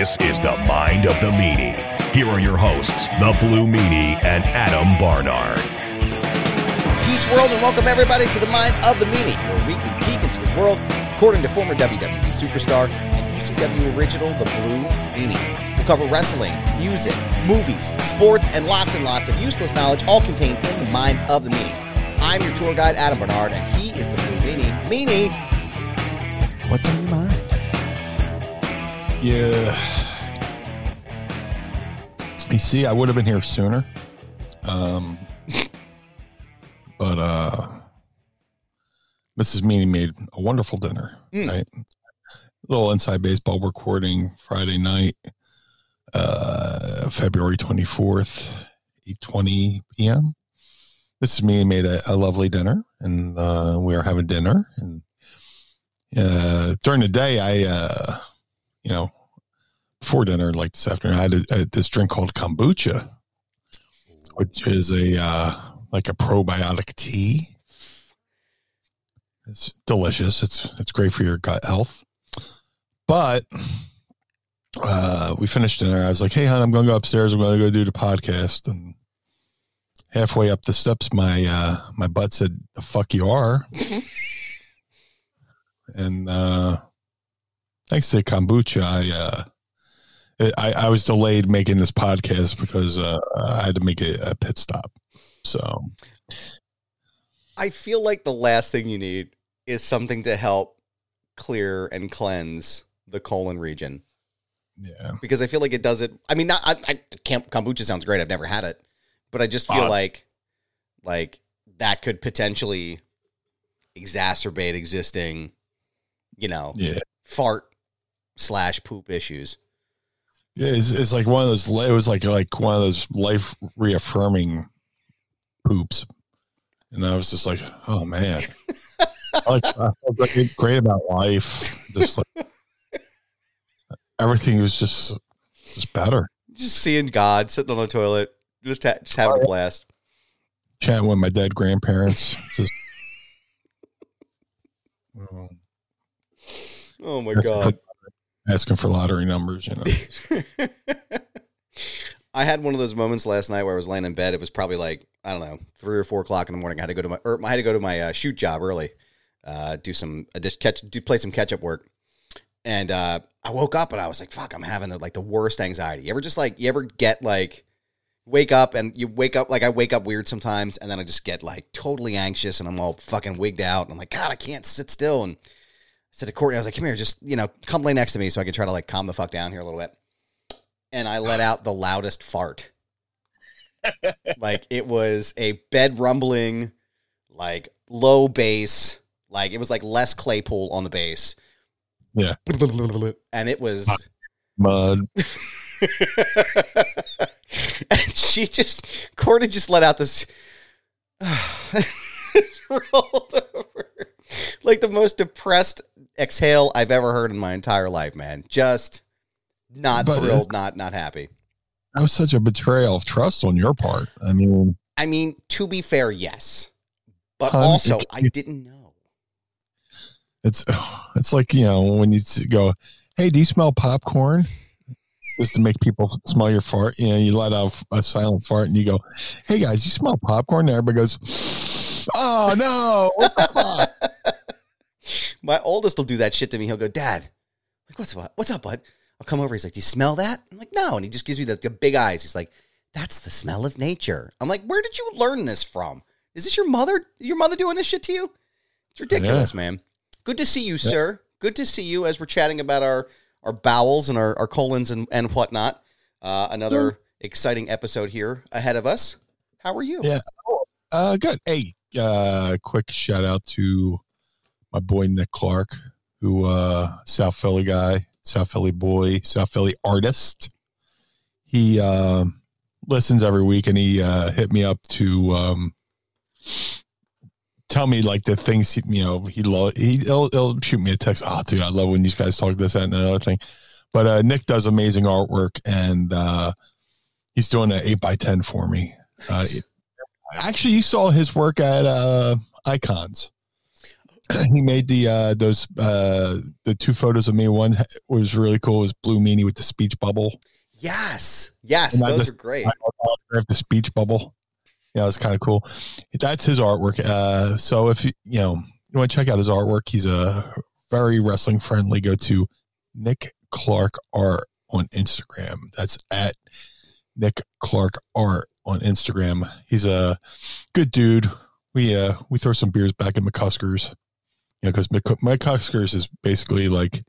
This is the Mind of the Meanie. Here are your hosts, the Blue Meanie and Adam Barnard. Peace world and welcome everybody to the Mind of the Meanie, your weekly peek into the world according to former WWE superstar and ECW original, the Blue Meanie. We'll cover wrestling, music, movies, sports, and lots and lots of useless knowledge all contained in the Mind of the Meanie. I'm your tour guide, Adam Barnard, and he is the Blue Meanie. Meanie, what's on your mind? Yeah. You see, I would have been here sooner. Um, but uh, Mrs. Meanie made a wonderful dinner. Right, little inside baseball recording Friday night, uh, February twenty fourth, eight twenty p.m. Mrs. Meanie made a, a lovely dinner, and uh, we are having dinner. And uh, during the day, I. You know, before dinner, like this afternoon, I had, a, I had this drink called kombucha, which is a uh, like a probiotic tea. It's delicious. It's it's great for your gut health. But uh, we finished dinner. I was like, "Hey, hon, I'm going to go upstairs. I'm going to go do the podcast." And halfway up the steps, my uh, my butt said, "The fuck you are." and uh, thanks to kombucha, I, uh, I I was delayed making this podcast because uh, I had to make a, a pit stop. So I feel like the last thing you need is something to help clear and cleanse the colon region yeah, because I feel like it does it. I mean, not I, I camp kombucha sounds great. I've never had it, but I just feel Odd. like like that could potentially exacerbate existing, you know, yeah, fart slash poop issues. yeah. It's, it's like one of those. It was like like one of those life reaffirming poops, and I was just like, oh man, I, like, I felt great, great about life. Just like everything was just just better. Just seeing God sitting on the toilet, just ha- just having a oh, blast. Chatting with my dead grandparents. Just. Oh. Oh my God. Asking for lottery numbers, you know. I had one of those moments last night where I was laying in bed. It was probably like I don't know three or four o'clock in the morning. I had to go to my or I had to go to my uh, shoot job early, uh, do some uh, catch do play some catch up work, and uh, I woke up and I was like, "Fuck!" I'm having the, like the worst anxiety. You ever just like you ever get like wake up and you wake up like I wake up weird sometimes, and then I just get like totally anxious and I'm all fucking wigged out. And I'm like, God, I can't sit still. And said to Courtney, I was like, "Come here, just you know, come lay next to me so I can try to like calm the fuck down here a little bit." And I let out the loudest fart. like it was a bed rumbling, like low bass, like it was like Les Claypool on the bass. Yeah. And it was Mud. and she just Courtney just let out this rolled over. Like the most depressed exhale I've ever heard in my entire life, man. Just not But thrilled, not not happy. That was such a betrayal of trust on your part. I mean, I mean, to be fair, yes. But Hun, also, it- I didn't know. it's it's like you know when you go, "Hey, do you smell popcorn?" Just to make people smell your fart. You know, you let out a silent fart and you go, "Hey guys, you smell popcorn?" And everybody goes, "Oh no!" What the fuck?" My oldest will do that shit to me. He'll go, Dad, like, what's up? What's up, bud? I'll come over. He's like, Do you smell that? I'm like, No. And he just gives me the, the big eyes. He's like, That's the smell of nature. I'm like, Where did you learn this from? Is this your mother? Your mother doing this shit to you? It's ridiculous, man. Good to see you, sir. Good to see you as we're chatting about our our bowels and our, our colons and, and whatnot. Uh, another exciting episode here ahead of us. How are you? Yeah. Uh, good. Hey, uh, quick shout out to my boy Nick Clark, who uh, South Philly guy, South Philly boy, South Philly artist. He um, listens every week, and he uh, hit me up to um, tell me like the things he, you know he love. He, he'll, he'll shoot me a text. Oh, dude, I love when these guys talk this that, and another thing. But uh, Nick does amazing artwork, and uh, he's doing an eight by ten for me. Uh. Actually, you saw his work at uh, Icons. he made the uh, those uh, the two photos of me. One was really cool. It was Blue Meanie with the speech bubble. Yes. Yes. And Those just- are great. The speech bubble. Yeah, it's kind of cool. That's his artwork. Uh, so if you you know you want to check out his artwork, he's a very wrestling friendly. Go to Nick Clark Art on Instagram. That's at Nick Clark Art on Instagram. He's a good dude. We uh we throw some beers back at McCuskers. You know, because McCuskers is basically like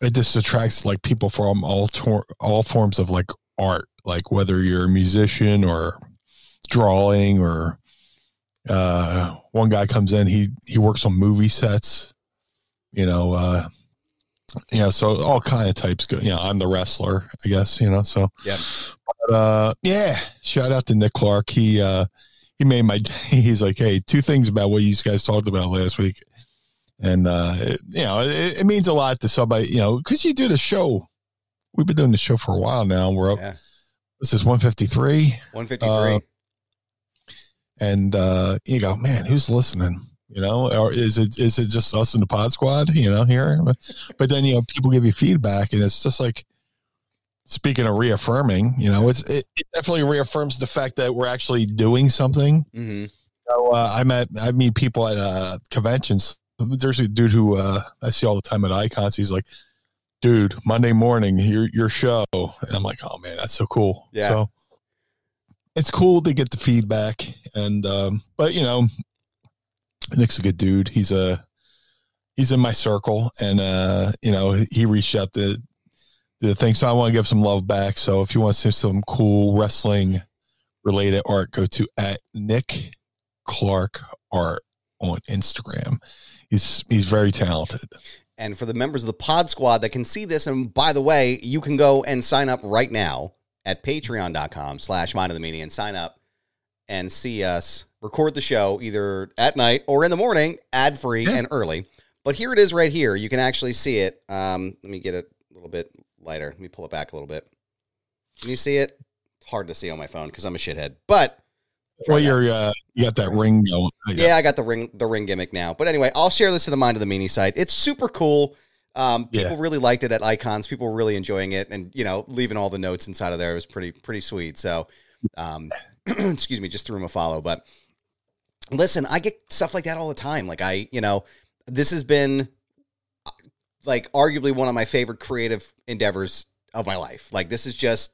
it just attracts like people from all tor- all forms of like art, like whether you're a musician or drawing or uh one guy comes in he he works on movie sets you know uh know so all kind of types go you know i'm the wrestler i guess you know so. Yeah. but, uh yeah shout out to nick clark. He uh he made my day. He's like hey two things about what you guys talked about last week. And uh it, you know it, it means a lot to somebody you know because you do the show. We've been doing the show for a while now. We're up Yeah. this is 153 153. Uh, and uh you go man who's listening you know or is it is it just us in the pod squad you know here? But then you know people give you feedback and it's just like speaking of reaffirming you know it's it, it definitely reaffirms the fact that we're actually doing something. Hmm so uh, i met i meet people at uh conventions. There's a dude who uh i see all the time at icons. He's like dude monday morning your your show. And i'm like oh man that's so cool. Yeah. so it's cool to get the feedback and um but you know nick's a good dude. He's a he's in my circle and uh you know he reached out to the thing. So i want to give some love back. So if you want to see some cool wrestling related art go to at nick clark art on instagram. He's he's very talented. And for the members of the Pod Squad that can see this, and by the way, you can go and sign up right now at patreon.com slash mind of the meanie and sign up and see us record the show either at night or in the morning, ad free Yeah. and early. But here it is right here. You can actually see it. Um, let me get it a little bit lighter. Let me pull it back a little bit. Can you see it? It's hard to see on my phone because I'm a shithead. But well you're uh you got that ring going yeah, I got the ring the ring gimmick now. But anyway, I'll share this to the Mind of the Meanie site. It's super cool. Um, people Yeah. really liked it at Icons. People were really enjoying it, and you know, leaving all the notes inside of there was pretty pretty sweet. So, um, excuse me, just threw him a follow. But listen, I get stuff like that all the time. Like I, you know, this has been like arguably one of my favorite creative endeavors of my life. Like this is just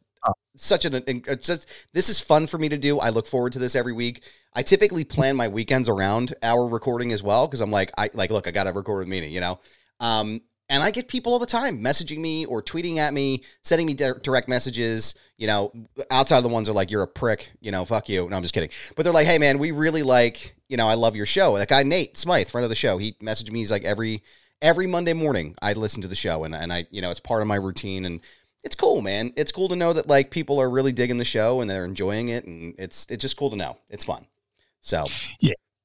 such an it's just this is fun for me to do. I look forward to this every week. I typically plan my weekends around our recording as well because I'm like I like look I got to record with Meanie, you know. Um and I get people all the time messaging me or tweeting at me, sending me direct messages. You know, outside of the ones that are like, "You're a prick," you know, "Fuck you." No, I'm just kidding. But they're like, "Hey, man, we really like, you know, I love your show." That guy Nate Smythe, friend of the show, he messaged me. He's like, every every Monday morning, I listen to the show, and and I, you know, it's part of my routine, and it's cool, man. It's cool to know that like people are really digging the show and they're enjoying it, and it's it's just cool to know. It's fun. So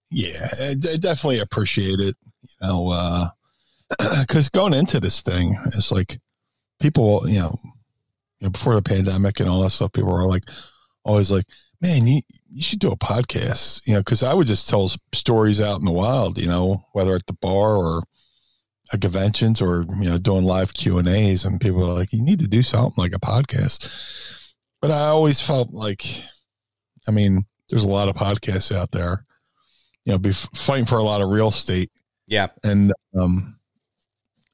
Yeah, I, I definitely appreciate it. You know, uh, because going into this thing, it's like people, you know, you know, before the pandemic and all that stuff, people were like, always like, man, you, you should do a podcast, you know, because I would just tell stories out in the wild, you know, whether at the bar or at conventions or, you know, doing live Q and A's and people are like, you need to do something like a podcast. But I always felt like, I mean, there's a lot of podcasts out there, you know, be f- fighting for a lot of real estate yeah, and um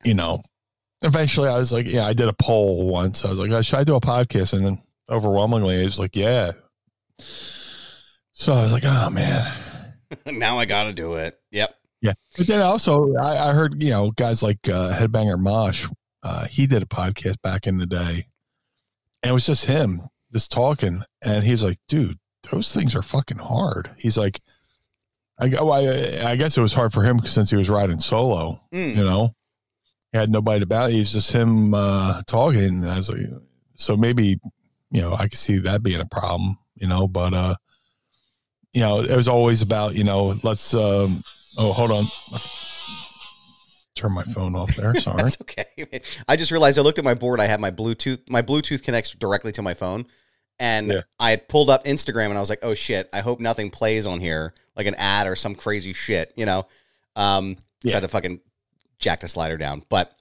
you know eventually i was like yeah i did a poll once i was like "Oh, should i do a podcast and then overwhelmingly it was like yeah So I was like, oh man. now I got to do it. Yep. Yeah. But then also, I, I heard, you know, guys like uh, Headbanger Mosh, uh, he did a podcast back in the day. And it was just him just talking. And he was like, dude, those things are fucking hard. He's like, I, I, I guess it was hard for him since he was riding solo, Mm. you know, had nobody to battle. He was just him uh, talking. I was like, so maybe, you know, I could see that being a problem, you know, but, uh, you know, it was always about, you know, let's, um, oh, hold on. Turn my phone off there. Sorry. That's okay. I just realized I looked at my board. I had my Bluetooth. My Bluetooth connects directly to my phone, and Yeah. I had pulled up Instagram, and I was like, "Oh shit! I hope nothing plays on here, like an ad or some crazy shit." You know, um, so I had to fucking jack the slider down. But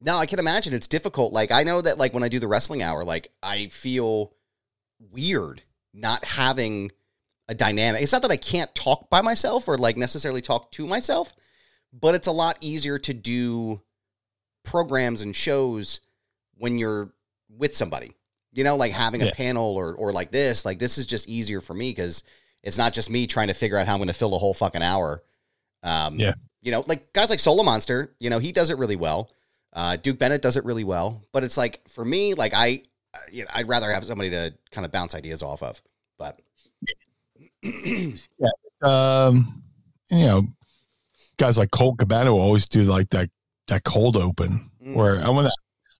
no, I can imagine it's difficult. Like I know that, like when I do the wrestling hour, like I feel weird not having a dynamic. It's not that I can't talk by myself or like necessarily talk to myself, but it's a lot easier to do programs and shows when you're with somebody. You know, like having a Yeah. panel or or like this. Like this is just easier for me because it's not just me trying to figure out how I'm going to fill the whole fucking hour. Um, Yeah. You know, like guys like Solo Monster. You know, he does it really well. Uh, Duke Bennett does it really well. But it's like for me, like I, you know, I'd rather have somebody to kind of bounce ideas off of. But um, you know, guys like Colt Cabana will always do like that that cold open Mm. where I want to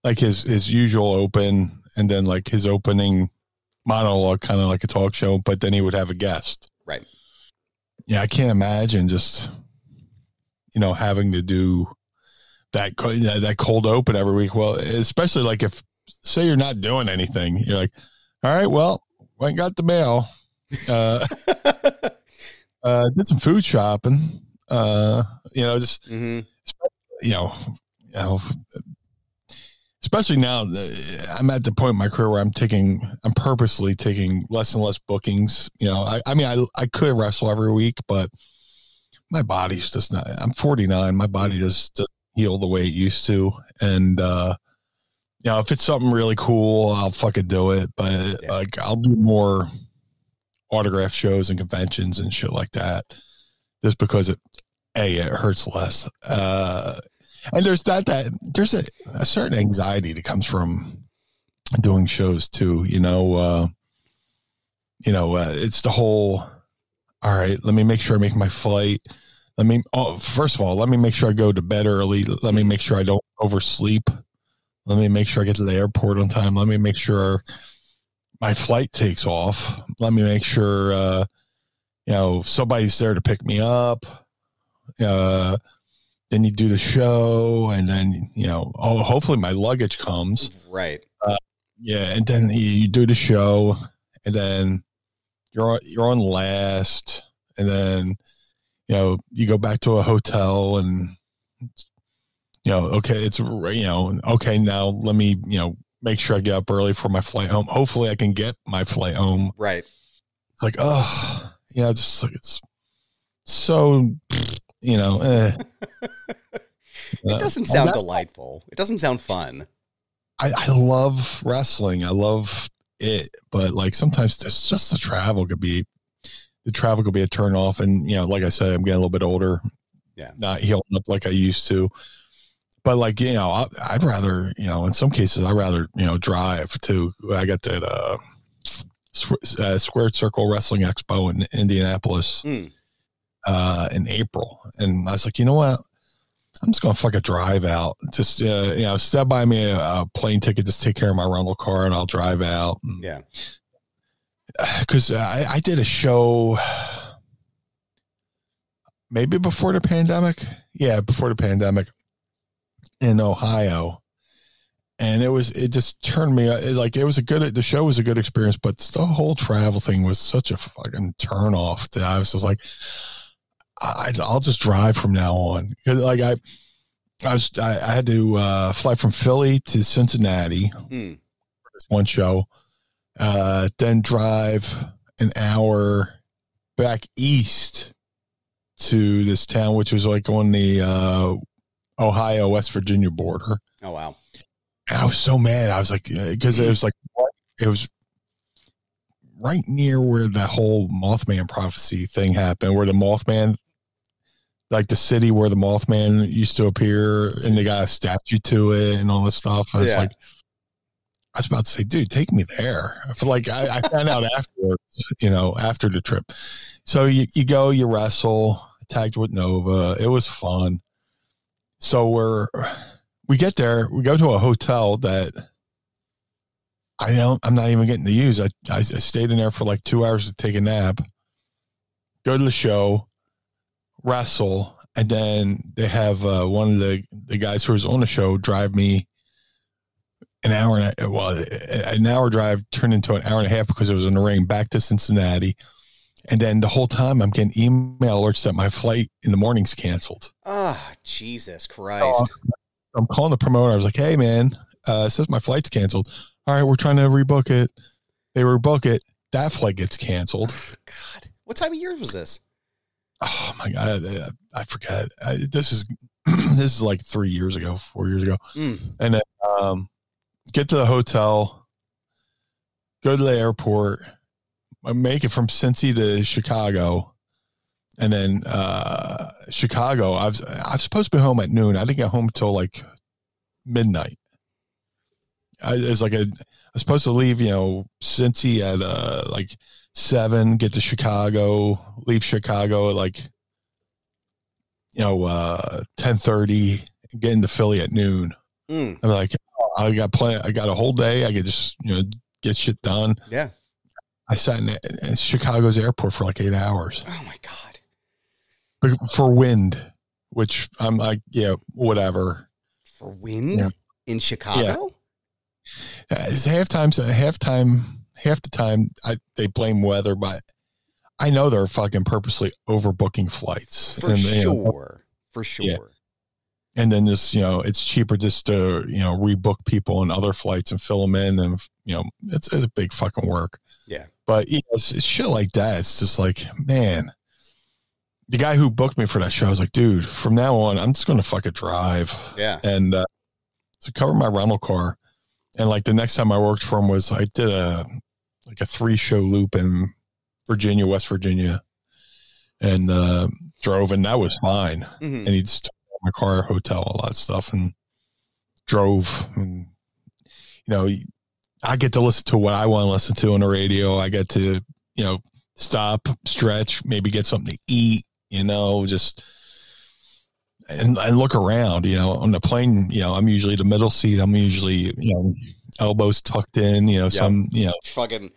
like his his usual open and then like his opening monologue, kind of like a talk show, but then he would have a guest. Right. Yeah, I can't imagine just you know having to do that that cold open every week. Well, especially like if say you're not doing anything, you're like, all right, well, went and got the mail. Uh, uh, did some food shopping. Uh, you know, just hmm you know, you know, especially now, uh, I'm at the point in my career where I'm taking, I'm purposely taking less and less bookings. You know, I, I mean, I, I could wrestle every week, but my body's just not. I'm 49. My body just doesn't heal the way it used to, and uh, you know, if it's something really cool, I'll fucking do it. But Yeah. like, I'll do more autograph shows and conventions and shit like that, just because it a it hurts less. Uh, and there's that that there's a, a certain anxiety that comes from doing shows too. You know, uh, you know, uh, it's the whole. All right, let me make sure I make my flight. Let me. Oh, first of all, let me make sure I go to bed early. Let me make sure I don't oversleep. Let me make sure I get to the airport on time. Let me make sure my flight takes off. Let me make sure uh, you know somebody's there to pick me up. Uh, then you do the show, and then you know, oh, hopefully my luggage comes. Right. Yeah, and then you, you do the show, and then you're on, you're on last, and then you know you go back to a hotel, and you know, okay, it's you know, okay, now let me you know make sure I get up early for my flight home. Hopefully, I can get my flight home. Right. Like, oh, yeah, just like it's so, you know, eh. It doesn't Uh, sound that's- delightful. It doesn't sound fun. I, I love wrestling. I love it, but like sometimes it's just the travel could be the travel could be a turn off. And you know, like I said, I'm getting a little bit older. Yeah. Not healing up like I used to. But like, you know, I, I'd rather, you know, in some cases I'd rather, you know, drive to. I got that uh, uh Squared Circle Wrestling Expo in Indianapolis Mm. uh in April. And I was like, you know what? I'm just gonna fuck a drive out. Just uh, you know, step by me a, a plane ticket. Just take care of my rental car, and I'll drive out. Yeah. Because I, I did a show, maybe before the pandemic. Yeah, before the pandemic in Ohio, and it was it just turned me it, like it was a good. The show was a good experience, but the whole travel thing was such a fucking turn off. That I was just like. I, I'll just drive from now on because like I, I was I, I had to uh, fly from Philly to Cincinnati Hmm. this one show, uh, then drive an hour back east to this town, which was like on the uh, Ohio West Virginia border. Oh wow. And I was so mad. I was like, because it was like, it was right near where the whole Mothman prophecy thing happened, where the Mothman, like the city where the Mothman used to appear, and they got a statue to it and all this stuff. I was Yeah. like, I was about to say, dude, take me there. I feel like I, I found out afterwards, you know, after the trip. So you, you go, you wrestle, tagged with Nova. It was fun. So we're, we get there, we go to a hotel that I don't, I'm not even getting to use. I, I, stayed in there for like two hours to take a nap, go to the show, wrestle, and then they have uh, one of the, the guys who was on the show drive me an hour and a, well, an hour drive turned into an hour and a half because it was in the rain back to Cincinnati. And then the whole time I'm getting email alerts that my flight in the morning's canceled. Ah, Jesus Christ. I'm calling the promoter. I was like, "Hey, man, uh, it says my flight's canceled. All right, we're trying to rebook it. They rebook it. That flight gets canceled. God, what time of year was this? Oh my god, I, I forget. I, this is this is like three years ago, four years ago. Mm. And then um, get to the hotel, go to the airport, make it from Cincy to Chicago, and then uh, Chicago. I was I was supposed to be home at noon. I didn't get home till like midnight. I was like a I was supposed to leave, you know, Cincy at uh like seven, get to Chicago, leave Chicago at like you know uh ten thirty, get into Philly at noon. Mm. I'm like, oh, I got play. I got a whole day. I could just you know get shit done. Yeah. I sat in, in Chicago's airport for like eight hours Oh my God. for wind, which I'm like, yeah, whatever. For wind Yeah. in Chicago? Uh, It's halftime. so Halftime. Half the time, I, they blame weather, but I know they're fucking purposely overbooking flights. For and, you know, sure. For sure. Yeah. And then just you know, it's cheaper just to you know rebook people on other flights and fill them in, and you know, it's, it's a big fucking work. Yeah. But you know, it's, it's shit like that. It's just like, man, the guy who booked me for that show, I was like, dude, from now on, I'm just going to fucking drive Yeah. and uh, to cover my rental car. And like the next time I worked for him was I did a like a three show loop in Virginia, West Virginia, and uh, drove, and that was fine. Mhm. And he just my car, hotel, all that stuff, and drove. And you know, I get to listen to what I want to listen to on the radio. I get to you know stop, stretch, maybe get something to eat. You know, just and, and look around. You know, on the plane, you know, I'm usually the middle seat. I'm usually you know elbows tucked in. You know, Yeah. I'm you know Fucking,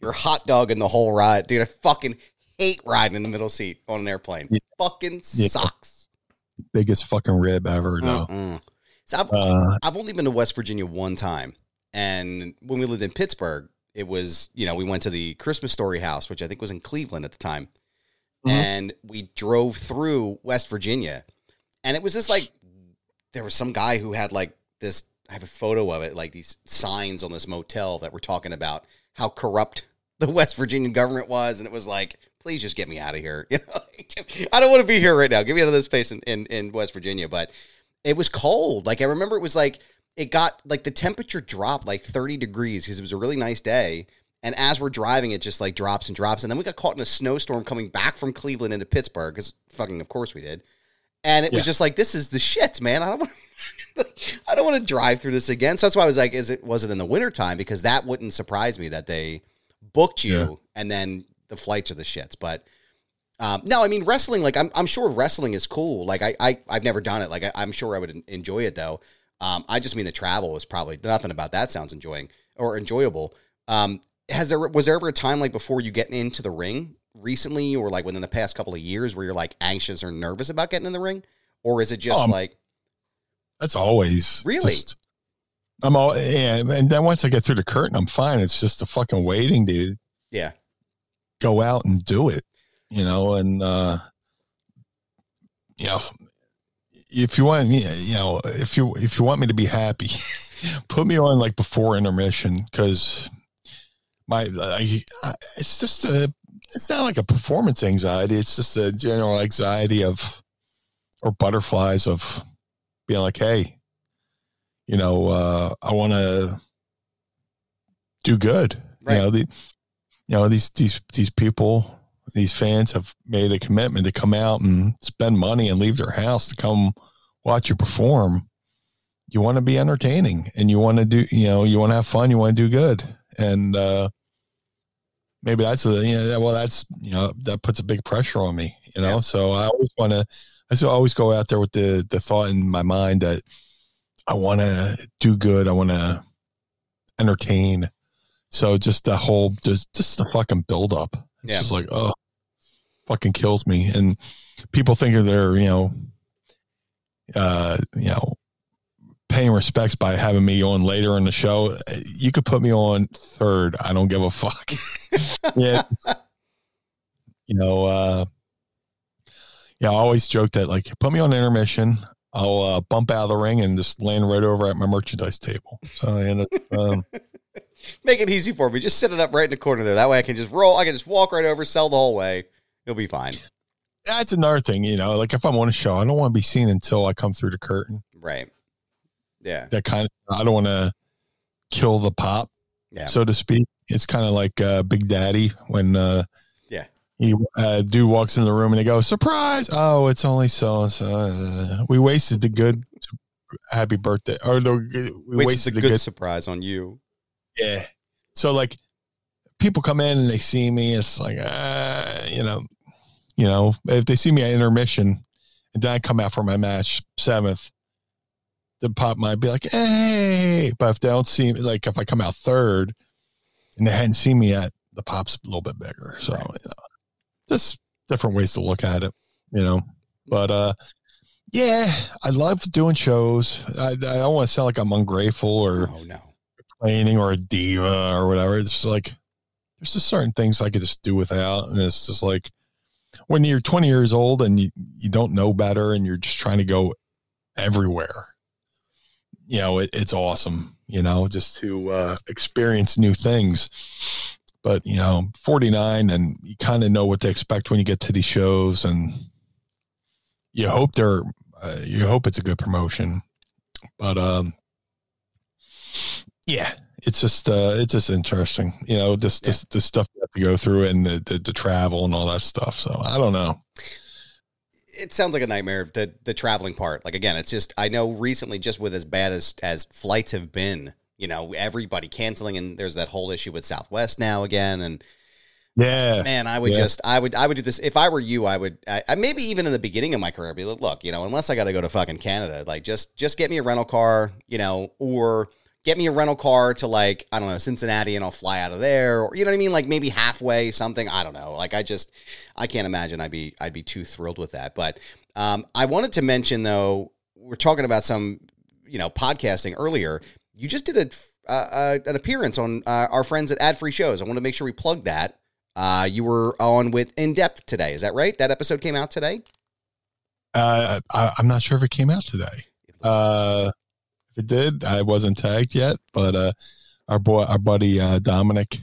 you're hot dog in the whole ride. Dude, I fucking hate riding in the middle seat on an airplane. Yeah. Fucking Yeah. sucks. Biggest fucking rib ever. No. So I've, uh, I've only been to West Virginia one time. And when we lived in Pittsburgh, it was, you know, we went to the Christmas Story house, which I think was in Cleveland at the time. Mhm. And we drove through West Virginia. And it was just like, there was some guy who had like this, I have a photo of it, like these signs on this motel that were talking about how corrupt the West Virginian government was. And it was like, please just get me out of here. You know, just, I don't want to be here right now. Get me out of this place in, in, in West Virginia. But it was cold. Like I remember it was like it got like the temperature dropped like 30 degrees because it was a really nice day. And as we're driving, it just like drops and drops. And then we got caught in a snowstorm coming back from Cleveland into Pittsburgh because fucking, of course we did. And it was just like, this is the shit, man. I don't want I don't want to drive through this again. So that's why I was like, is it was it in the wintertime? Because that wouldn't surprise me that they booked you Yeah. and then the flights are the shits. But um, no, I mean wrestling. Like I'm, I'm sure wrestling is cool. Like I, I I've never done it. Like I, I'm sure I would enjoy it though. Um, I just mean the travel is probably nothing about that sounds enjoying or enjoyable. Um, has there was there ever a time like before you getting into the ring recently, or like within the past couple of years, where you're like anxious or nervous about getting in the ring, or is it just Um, like That's always Really? just- I'm all yeah, and then once I get through the curtain, I'm fine. It's just the fucking waiting, dude. yeah, Go out and do it, you know. And uh you know, if you want, you know, if you if you want me to be happy, put me on like before intermission because my I, I, it's just a it's not like a performance anxiety. It's just a general anxiety of or butterflies of being like, hey, you know, uh, I want to do good. Right. You know, the you know these these these people these fans have made a commitment to come out and spend money and leave their house to come watch you perform. You want to be entertaining and you want to do you know you want to have fun you want to do good. And uh maybe that's a you know well that's you know that puts a big pressure on me you know? Yeah. so i always want to i still always go out there with the the thought in my mind that i want to do good i want to entertain so just the whole just just the fucking build up it's Yeah. just like oh fucking kills me. And people think they're you know uh you know paying respects by having me on later in the show. You could put me on third. I don't give a fuck. Yeah. You know uh yeah i always joke that like put me on intermission. I'll uh, bump out of the ring and just land right over at my merchandise table. So and um Make it easy for me. Just set it up right in the corner there. That way I can just roll. I can just walk right over, sell the whole way. You'll be fine. that's another thing you know like if i'm on a show i don't want to be seen until i come through the curtain Right. Yeah. that kind of i don't want to kill the pop Yeah. so to speak it's kind of like uh big daddy when uh Yeah. he uh dude walks in the room and they go surprise oh it's only so and so we wasted the good happy birthday or the we Wasted wasted the good good surprise on you. Yeah. So like people come in and they see me it's like uh you know you know if they see me at intermission and then i come out for my match seventh the pop might be like hey! But if they don't see me like if i come out third and they hadn't seen me yet the pop's a little bit bigger. So Right. you know just different ways to look at it you know? But uh yeah i love doing shows. I, I don't want to sound like i'm ungrateful or Oh no. Complaining or a diva or whatever. It's just like there's just certain things I could just do without, and it's just like when you're 20 years old and you you don't know better and you're just trying to go everywhere. You know, it, it's awesome. You know, just to uh, experience new things. But you know, 49, and you kind of know what to expect when you get to these shows, and you hope they're uh, you hope it's a good promotion. But um, yeah, it's just uh, it's just interesting, you know, this this this stuff you have to go through and the, the the travel and all that stuff. So I don't know. It sounds like a nightmare. The the traveling part. Like again, it's just I know recently, just with as bad as as flights have been, you know, everybody canceling, and there's that whole issue with Southwest now again, and Yeah, Man, I would Yeah. just, I would, I would do this if I were you. I would, I, I- maybe even in the beginning of my career, I'd be like, look, you know, unless I got to go to fucking Canada, like just, just get me a rental car, you know, or get me a rental car to like, I don't know, Cincinnati, and I'll fly out of there, or you know what I mean, like maybe halfway something. I don't know. Like I just, I can't imagine I'd be, I'd be too thrilled with that. But um, I wanted to mention though, we're talking about some, you know, podcasting earlier. You just did a, uh, uh, an appearance on uh, our friends at Ad Free Shows. I want to make sure we plug that. Uh, you were on with In Depth today. Is that right? That episode came out today. uh, I, I'm not sure if it came out today. It did, I wasn't tagged yet, but uh, our boy, our buddy uh, Dominic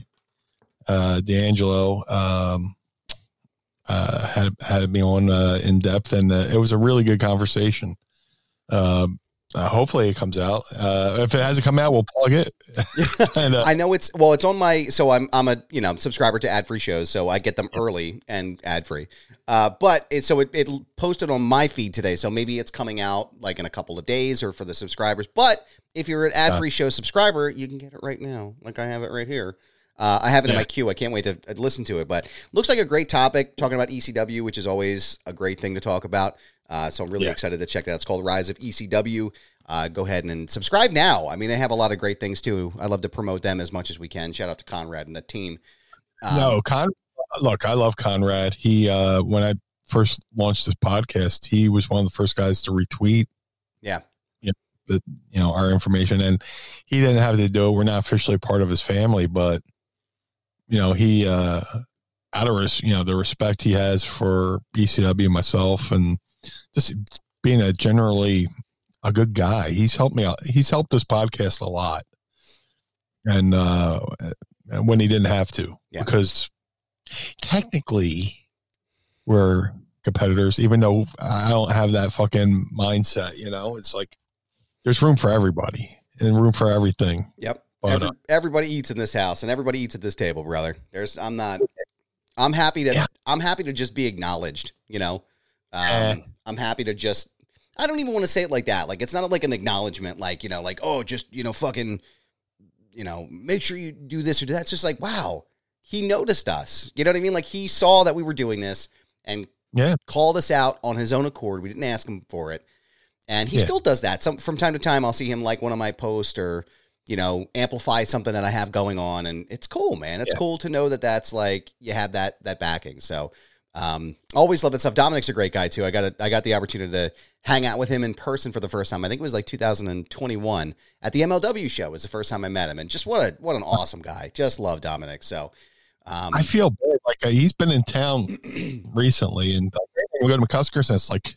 uh, D'Angelo um, uh, had had me on uh, in depth, and uh, it was a really good conversation. Um, uh, hopefully, it comes out. Uh, if it hasn't come out, we'll plug it. and, uh, I know it's well. It's on my so I'm I'm a you know subscriber to ad free shows, so I get them early and ad free. Uh, but it so it, it posted on my feed today, so maybe it's coming out like in a couple of days or for the subscribers. But if you're an ad free show subscriber, you can get it right now. Like I have it right here. Uh, I have it in my queue. I can't wait to uh, listen to it. But looks like a great topic talking about ECW, which is always a great thing to talk about. Uh, so I'm really Yeah. excited to check that. out. It's called Rise of ECW. Uh, go ahead and, and subscribe now. I mean, they have a lot of great things too. I love to promote them as much as we can. Shout out to Conrad and the team. Um, no, Con. Look, I love Conrad. He uh, when I first launched this podcast, he was one of the first guys to retweet. Yeah. you know, the you know our information, and he didn't have to do it. We're not officially part of his family, but you know he uh, out of res- you know the respect he has for ECW, myself, and just being a generally a good guy. He's helped me out. He's helped this podcast a lot, and uh, when he didn't have to, Yeah. because technically we're competitors, even though I don't have that fucking mindset. You know, it's like there's room for everybody and room for everything. Yep. But Every- uh, everybody eats in this house, and everybody eats at this table, brother. There's, I'm not. I'm happy to. Yeah. I'm happy to just be acknowledged. You know, um, Yeah. I'm happy to just. I don't even want to say it like that. Like it's not like an acknowledgement. Like you know, like oh, just you know, fucking, you know, make sure you do this or do that. It's just like wow, he noticed us. You know what I mean? Like he saw that we were doing this and yeah, called us out on his own accord. We didn't ask him for it, and he Yeah. still does that. Some from time to time, I'll see him like one of my posts or you know amplify something that I have going on, and it's cool, man. It's Yeah. cool to know that that's like you have that that backing. So. Um, always love that stuff. Dominic's a great guy too. I got a, I got the opportunity to hang out with him in person for the first time. I think it was like 2021 at the MLW show was the first time I met him, and just what a what an awesome guy. Just love Dominic. So, um, I feel bad. Like uh, he's been in town recently, and we go to McCuskers. And it's like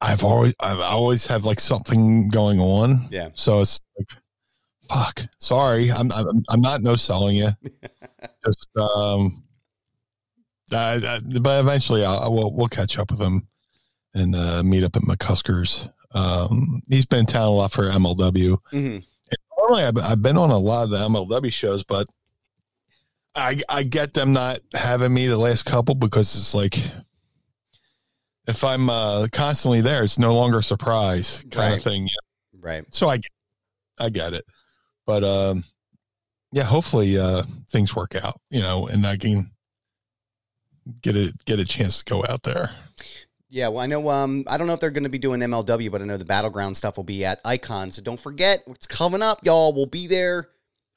I've always, I've always have like something going on. yeah, So it's like, fuck. Sorry, I'm, I'm, I'm not no selling you. Just, um, I, I, but eventually, I, I will, we'll catch up with him and uh, meet up at McCuskers. Um, he's been in town a lot for MLW. Mhm. Normally, I've, I've been on a lot of the MLW shows, but I I get them not having me the last couple because it's like if I'm uh, constantly there, it's no longer a surprise kind Right. of thing. right. So I I get it, but um, yeah, hopefully uh, things work out, you know, and I can get it get a chance to go out there. Yeah, well, I know. Um, I don't know if they're going to be doing MLW, but I know the battleground stuff will be at Icon. So don't forget, it's coming up, y'all. We'll be there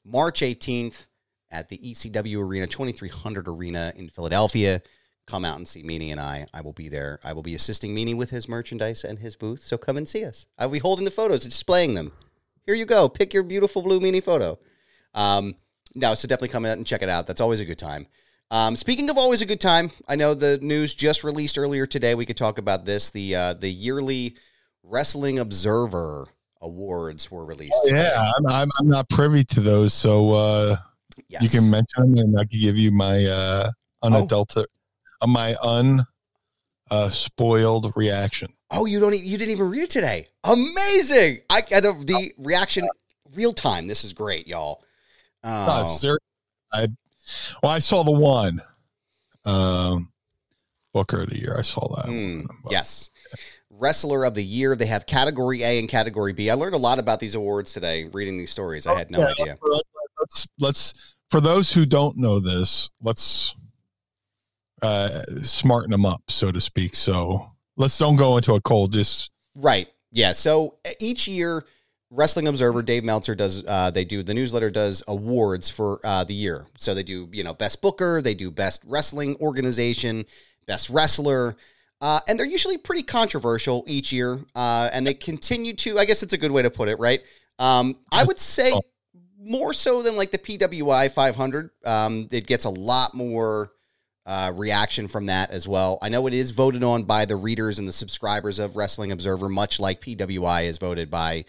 March 18th at the ECW Arena, 2300 Arena in Philadelphia. Come out and see Meanie and I. I will be there. I will be assisting Meanie with his merchandise and his booth. So come and see us. I will be holding the photos, displaying them. Here you go. Pick your beautiful blue Meanie photo. Um, no, so definitely come out and check it out. That's always a good time. Um, speaking of always a good time, I know the news just released earlier today. We could talk about this. The uh, the yearly Wrestling Observer Awards were released. Yeah, I'm, I'm I'm not privy to those, so uh, yes. you can mention them, and I can give you my uh, unadulterated, uh, my un uh, spoiled reaction. Oh, you don't. e- You didn't even read it today. Amazing! I, the reaction real time. This is great, y'all. Uh, Oh, ser- I well, I saw the one um, Booker of the year. I saw that. Mm, one, yes. Wrestler of the Year. They have category A and category B. I learned a lot about these awards today reading these stories. I had no Yeah, idea. Let's, let's for those who don't know this, let's uh, smarten them up, so to speak. So let's don't go into a cold. Just Right. Yeah. So each year, Wrestling Observer, Dave Meltzer does. Uh, they do the newsletter does awards for uh, the year. So they do you know best booker, they do best wrestling organization, best wrestler, uh, and they're usually pretty controversial each year. Uh, and they continue to. I guess it's a good way to put it, right? Um, I would say more so than like the PWI 500. Um, it gets a lot more uh, reaction from that as well. I know it is voted on by the readers and the subscribers of Wrestling Observer, much like PWI is voted by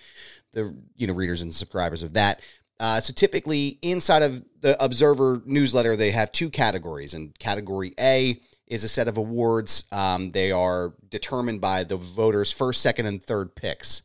the you know readers and subscribers of that. Uh, so typically, inside of the Observer newsletter, they have two categories, and category A is a set of awards. Um, they are determined by the voters' first, second, and third picks.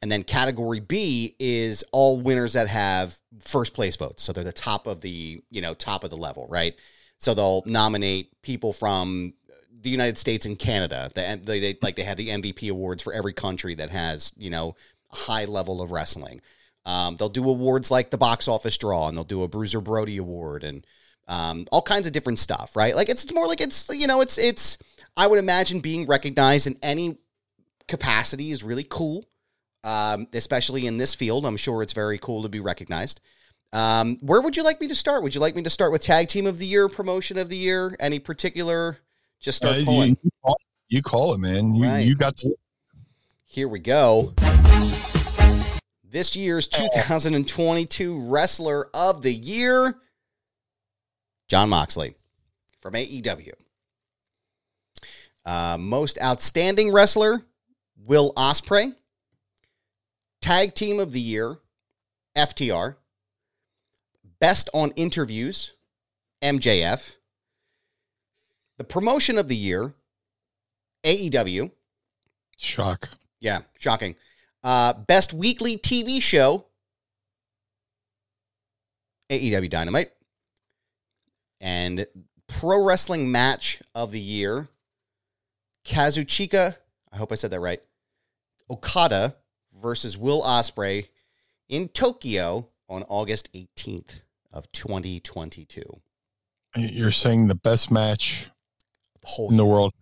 And then category B is all winners that have first place votes. So they're the top of the, you know, top of the level, right? So they'll nominate people from the United States and Canada. They, they, they like they have the MVP awards for every country that has, you know, a high level of wrestling. Um, they'll do awards like the box office draw, and they'll do a Bruiser Brody award, and um, all kinds of different stuff, right? Like it's more like it's you know it's it's I would imagine being recognized in any capacity is really cool, um, especially in this field. I'm sure it's very cool to be recognized. Um, where would you like me to start? Would you like me to start with tag team of the year, promotion of the year, any particular? Just start uh, you, pulling. you call, you call it, man. You Right. you got the Here we go. This year's 2022 Wrestler of the Year, Jon Moxley from AEW. Uh, most Outstanding Wrestler, Will Ospreay. Tag Team of the Year, FTR. Best on Interviews, MJF. The Promotion of the Year, AEW. shock. Yeah, shocking. Uh, best weekly TV show, AEW Dynamite. And pro wrestling match of the year Kazuchika, I hope I said that right. Okada versus Will Ospreay in Tokyo on August 18th of 2022. You're saying the best match The whole in the world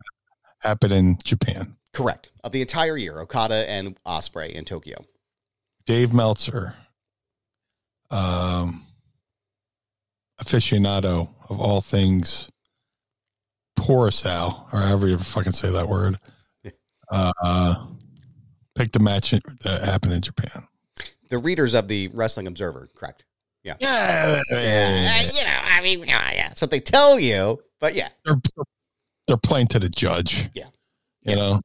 happened in Japan. correct of the entire year. Okada and Ospreay in Tokyo. Dave Meltzer, um, aficionado of all things Porosal, or however you fucking say that word, uh, picked a match that happened in Japan. The readers of the Wrestling Observer, correct? Yeah, Uh, you know, I mean, yeah, yeah, that's what they tell you. But yeah, they're, they're playing to the judge. Yeah. You Yeah. know,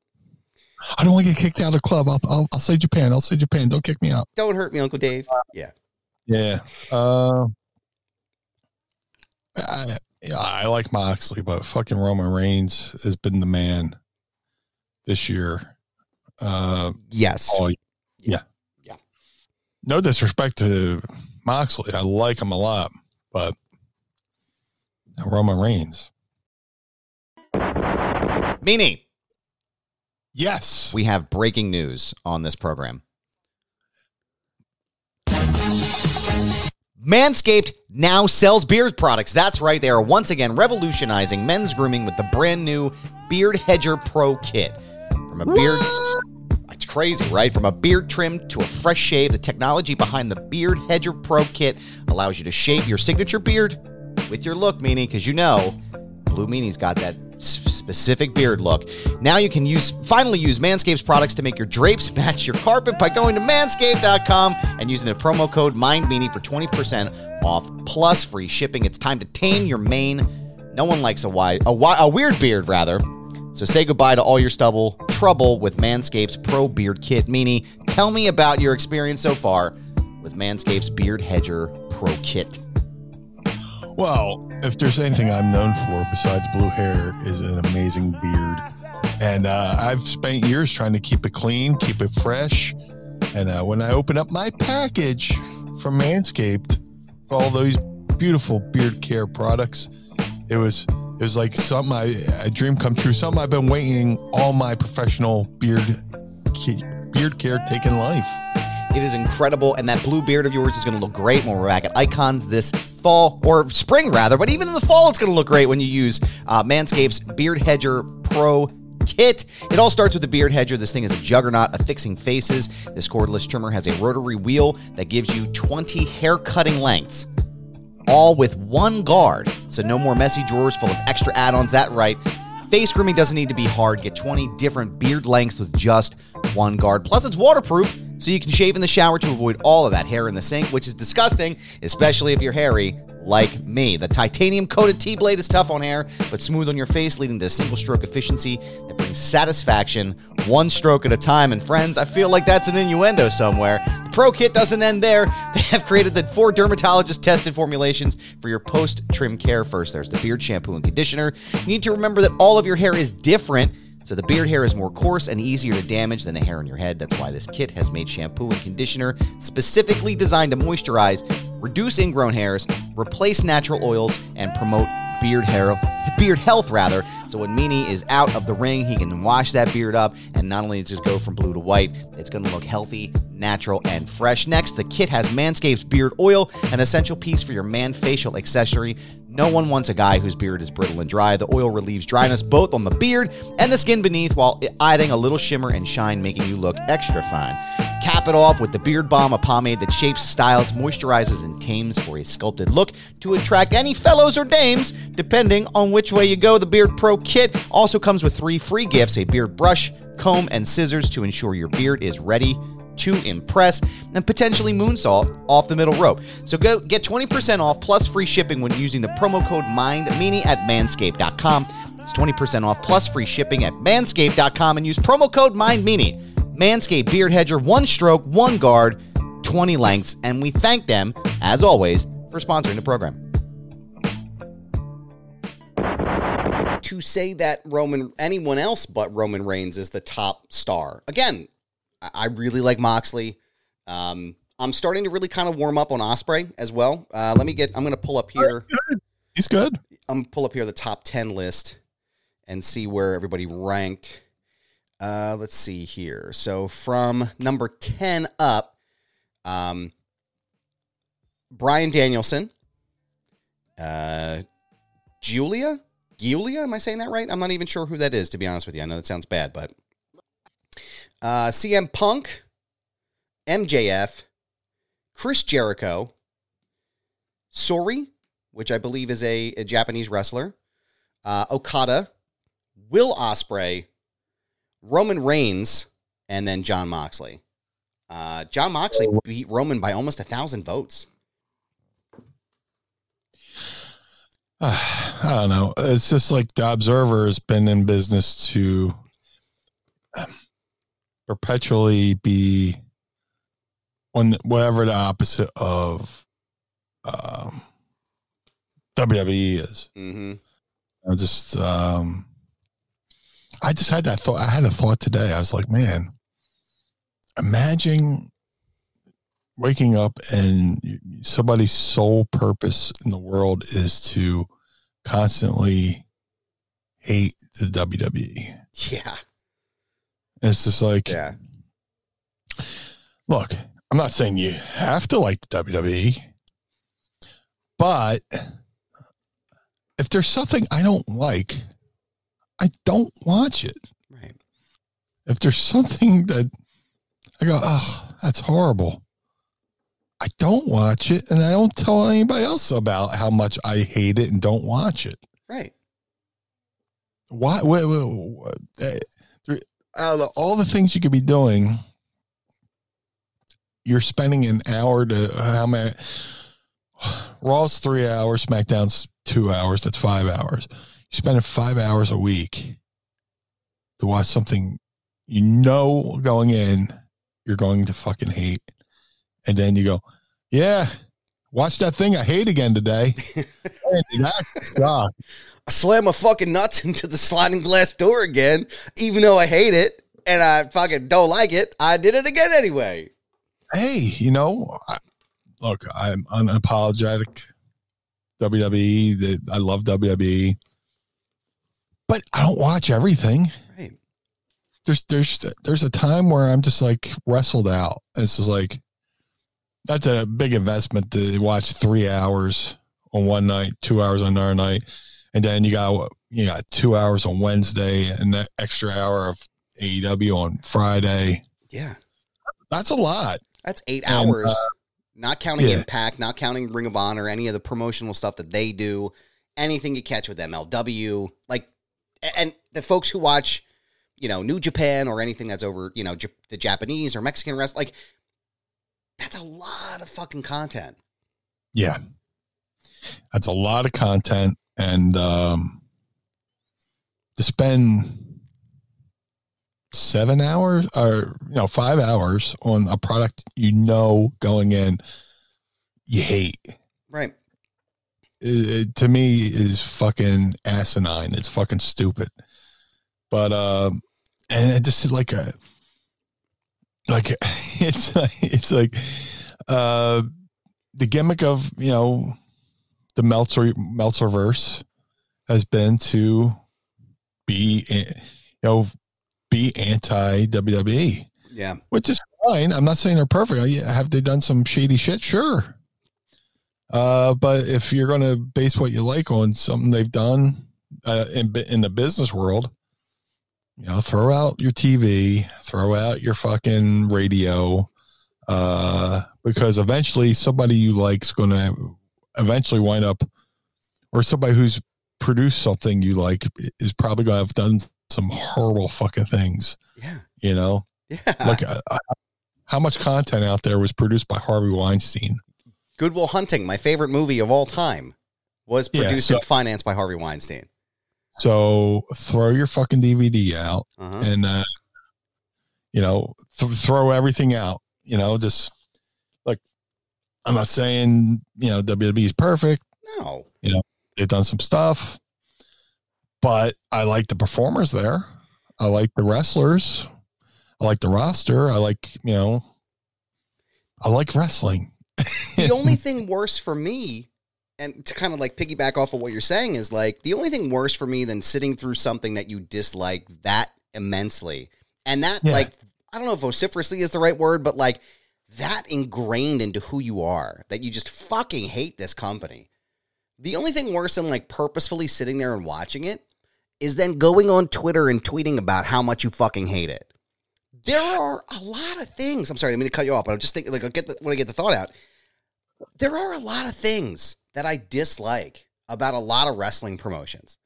I don't want to get kicked out of the club. I'll, I'll, I'll say Japan. I'll say Japan. Don't kick me out. don't hurt me, Uncle Dave. Yeah, Yeah. Uh, I, yeah, I like Moxley, but fucking Roman Reigns has been the man this year. Uh, yes, oh, yeah. Yeah. No disrespect to Moxley. I like him a lot, but Roman Reigns. Meanie. Yes. We have breaking news on this program. Manscaped now sells beard products. That's right, they are once again revolutionizing men's grooming with the brand new Beard Hedger Pro Kit. From a beard It's crazy, right? From a beard trim to a fresh shave, the technology behind the Beard Hedger Pro Kit allows you to shave your signature beard with your look, meaning because you know Blue Meanie's got that specific beard look. Now you can use finally use Manscaped's products to make your drapes match your carpet by going to manscaped.com and using the promo code MindMeanie for 20% off plus free shipping. It's time to tame your mane. No one likes a wide a, a weird beard rather. So say goodbye to all your stubble trouble with Manscaped's Pro Beard Kit. Meanie, tell me about your experience so far with Manscaped's Beard Hedger Pro Kit. Well, if there's anything I'm known for besides blue hair, is an amazing beard, and uh, I've spent years trying to keep it clean, keep it fresh. And uh, when I open up my package from Manscaped all those beautiful beard care products, it was it was like something I a dream come true. Something I've been waiting all my professional beard beard care taking life. It is incredible, and that blue beard of yours is going to look great when we're back at Icons this fall or spring, rather. But even in the fall, it's going to look great when you use uh, Beard Hedger Pro kit. It all starts with the Beard Hedger. This thing is a juggernaut of fixing faces. This cordless trimmer has a rotary wheel that gives you 20 hair cutting lengths all with one guard. So no more messy drawers full of extra add-ons. That right. Face grooming doesn't need to be hard. Get 20 different beard lengths with just one guard. Plus it's waterproof, so you can shave in the shower to avoid all of that hair in the sink, which is disgusting, especially if you're hairy like me. The titanium coated T-blade is tough on hair, but smooth on your face, leading to single stroke efficiency that brings satisfaction one stroke at a time. And friends, I feel like that's an innuendo somewhere. The Pro Kit doesn't end there. They have created the four dermatologist tested formulations for your post trim care. First, there's the beard shampoo and conditioner. You need to remember that all of your hair is different. So the beard hair is more coarse and easier to damage than the hair on your head. That's why this kit has made shampoo and conditioner specifically designed to moisturize, reduce ingrown hairs, replace natural oils, and promote beard hair beard health rather. So when Meanie is out of the ring, he can wash that beard up and not only does it just go from blue to white, it's going to look healthy, natural, and fresh. Next, the kit has Manscaped's beard oil, an essential piece for your man facial accessory. No one wants a guy whose beard is brittle and dry. The oil relieves dryness both on the beard and the skin beneath while adding a little shimmer and shine, making you look extra fine. Cap it off with the Beard Balm, a pomade that shapes, styles, moisturizes, and tames for a sculpted look to attract any fellows or dames, depending on which way you go. The Beard Pro kit also comes with three free gifts a beard brush, comb, and scissors to ensure your beard is ready to impress and potentially moonsault off the middle rope. So go get 20% off plus free shipping when using the promo code MINDMeanie at manscaped.com. It's 20% off plus free shipping at manscaped.com and use promo code MINDMeanie. Manscaped Beard Hedger, one stroke, one guard, 20 lengths, and we thank them, as always, for sponsoring the program. To say that Roman, anyone else but Roman Reigns is the top star. Again, I really like Moxley. Um, I'm starting to really kind of warm up on Ospreay as well. Uh, let me get. I'm going to pull up here. He's good. I'm gonna pull up here the top ten list and see where everybody ranked. Uh, let's see here. So from number ten up, um, Bryan Danielson, uh, Julia, Giulia. Am I saying that right? I'm not even sure who that is. To be honest with you, I know that sounds bad, but uh, CM Punk, MJF, Chris Jericho, Sori, which I believe is a, a Japanese wrestler, uh, Okada, Will Ospreay, Roman Reigns, and then Jon Moxley. Uh, Jon Moxley beat Roman by almost a thousand votes. I don't know. It's just like the Observer has been in business to perpetually be on whatever the opposite of um, WWE is. Mm-hmm. I just, um, I just had that thought. I had a thought today. I was like, man, imagine waking up and somebody's sole purpose in the world is to constantly hate the WWE. Yeah. It's just like, Yeah. look, I'm not saying you have to like the WWE, but if there's something I don't like, I don't watch it. Right. If there's something that I go, oh, that's horrible, I don't watch it, and I don't tell anybody else about how much I hate it and don't watch it. Right. Why? Eh, out of all the things you could be doing, you're spending an hour to how many? Raw's three hours, SmackDown's two hours. That's five hours. You're spending five hours a week to watch something you know going in you're going to fucking hate, and then you go, yeah. Watch that thing I hate again today. I slam my fucking nuts into the sliding glass door again, even though I hate it and I fucking don't like it. I did it again anyway. hey, you know, I, look, I'm unapologetic WWE. That I love WWE, but I don't watch everything. Right. There's there's there's a time where I'm just like wrestled out. It's just like that's a big investment to watch three hours on one night, two hours on another night, and then you got you got two hours on Wednesday and that extra hour of AEW on Friday. Yeah. That's a lot. That's eight And, hours. uh, not counting yeah. Impact, not counting Ring of Honor, any of the promotional stuff that they do, anything you catch with MLW, like, and the folks who watch, you know, New Japan or anything that's over, you know, Jap- the Japanese or Mexican wrestling, like, that's a lot of fucking content. Yeah. That's a lot of content and um to spend 7 hours or you know 5 hours on a product you know going in you hate. Right. It, it- to me is fucking asinine. It's fucking stupid. But um and it just like a like it's it's like uh the gimmick of you know the Meltzer Meltzerverse has been to be eh, you know be anti WWE, Yeah. which is fine. I'm not saying they're perfect. Have they done some shady shit? Sure. Uh, but if you're going to base what you like on something they've done uh, in in the business world, you know, throw out your TV, throw out your fucking radio, uh, because eventually somebody you like's going to eventually wind up, or somebody who's produced something you like is probably going to have done some horrible fucking things. Yeah. You know, Yeah. like uh, uh, how much content out there was produced by Harvey Weinstein? Goodwill Hunting, my favorite movie of all time, was Yeah, produced so- and financed by Harvey Weinstein. So throw your fucking DVD out Uh-huh. and, uh, you know, th- throw everything out. You know, just like I'm not saying you know WWE is perfect. No. You know they've done some stuff, but I like the performers there. I like the wrestlers. I like the roster. I like you know. I like wrestling. the only thing worse for me, and to kind of like piggyback off of what you're saying, is like the only thing worse for me than sitting through something that you dislike that immensely, and that Yeah. like I don't know if vociferously is the right word, but like that ingrained into who you are that you just fucking hate this company. The only thing worse than like purposefully sitting there and watching it is then going on Twitter and tweeting about how much you fucking hate it. There are a lot of things. I'm sorry, I mean to cut you off, but I'm just thinking like I'll get the, when I get the thought out. There are a lot of things that I dislike about a lot of wrestling promotions.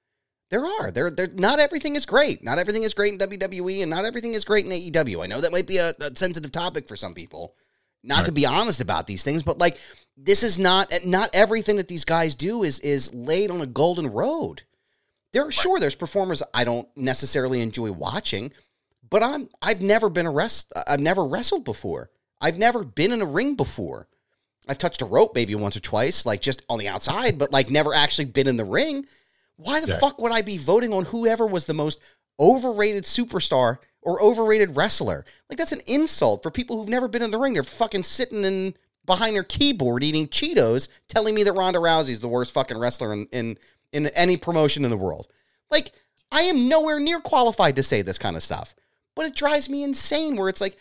There are. There, there. Not everything is great. Not everything is great in WWE, and not everything is great in AEW. I know that might be a, a sensitive topic for some people. Not to be honest about these things, but like this is not not everything that these guys do is is laid on a golden road. There, are sure, there's performers I don't necessarily enjoy watching, but I'm I've never been a rest. I've never wrestled before. I've never been in a ring before. I've touched a rope maybe once or twice, like just on the outside, but like never actually been in the ring. Why the Yeah. fuck would I be voting on whoever was the most overrated superstar or overrated wrestler? Like that's an insult for people who've never been in the ring. They're fucking sitting in behind their keyboard eating Cheetos, telling me that Ronda Rousey's the worst fucking wrestler in in, in any promotion in the world. Like I am nowhere near qualified to say this kind of stuff, but it drives me insane. Where it's like,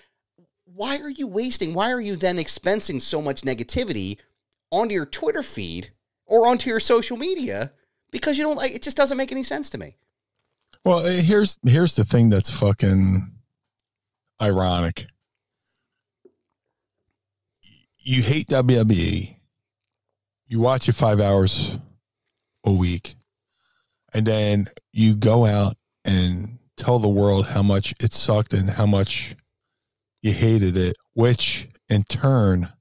why are you wasting? Why are you then expensing so much negativity onto your Twitter feed or onto your social media? Because you don't like it. Just doesn't make any sense to me. Well, uh, here's here's the thing that's fucking ironic. You hate WWE. You watch it five hours a week, and then you go out and tell the world how much it sucked and how much you hated it, which in turn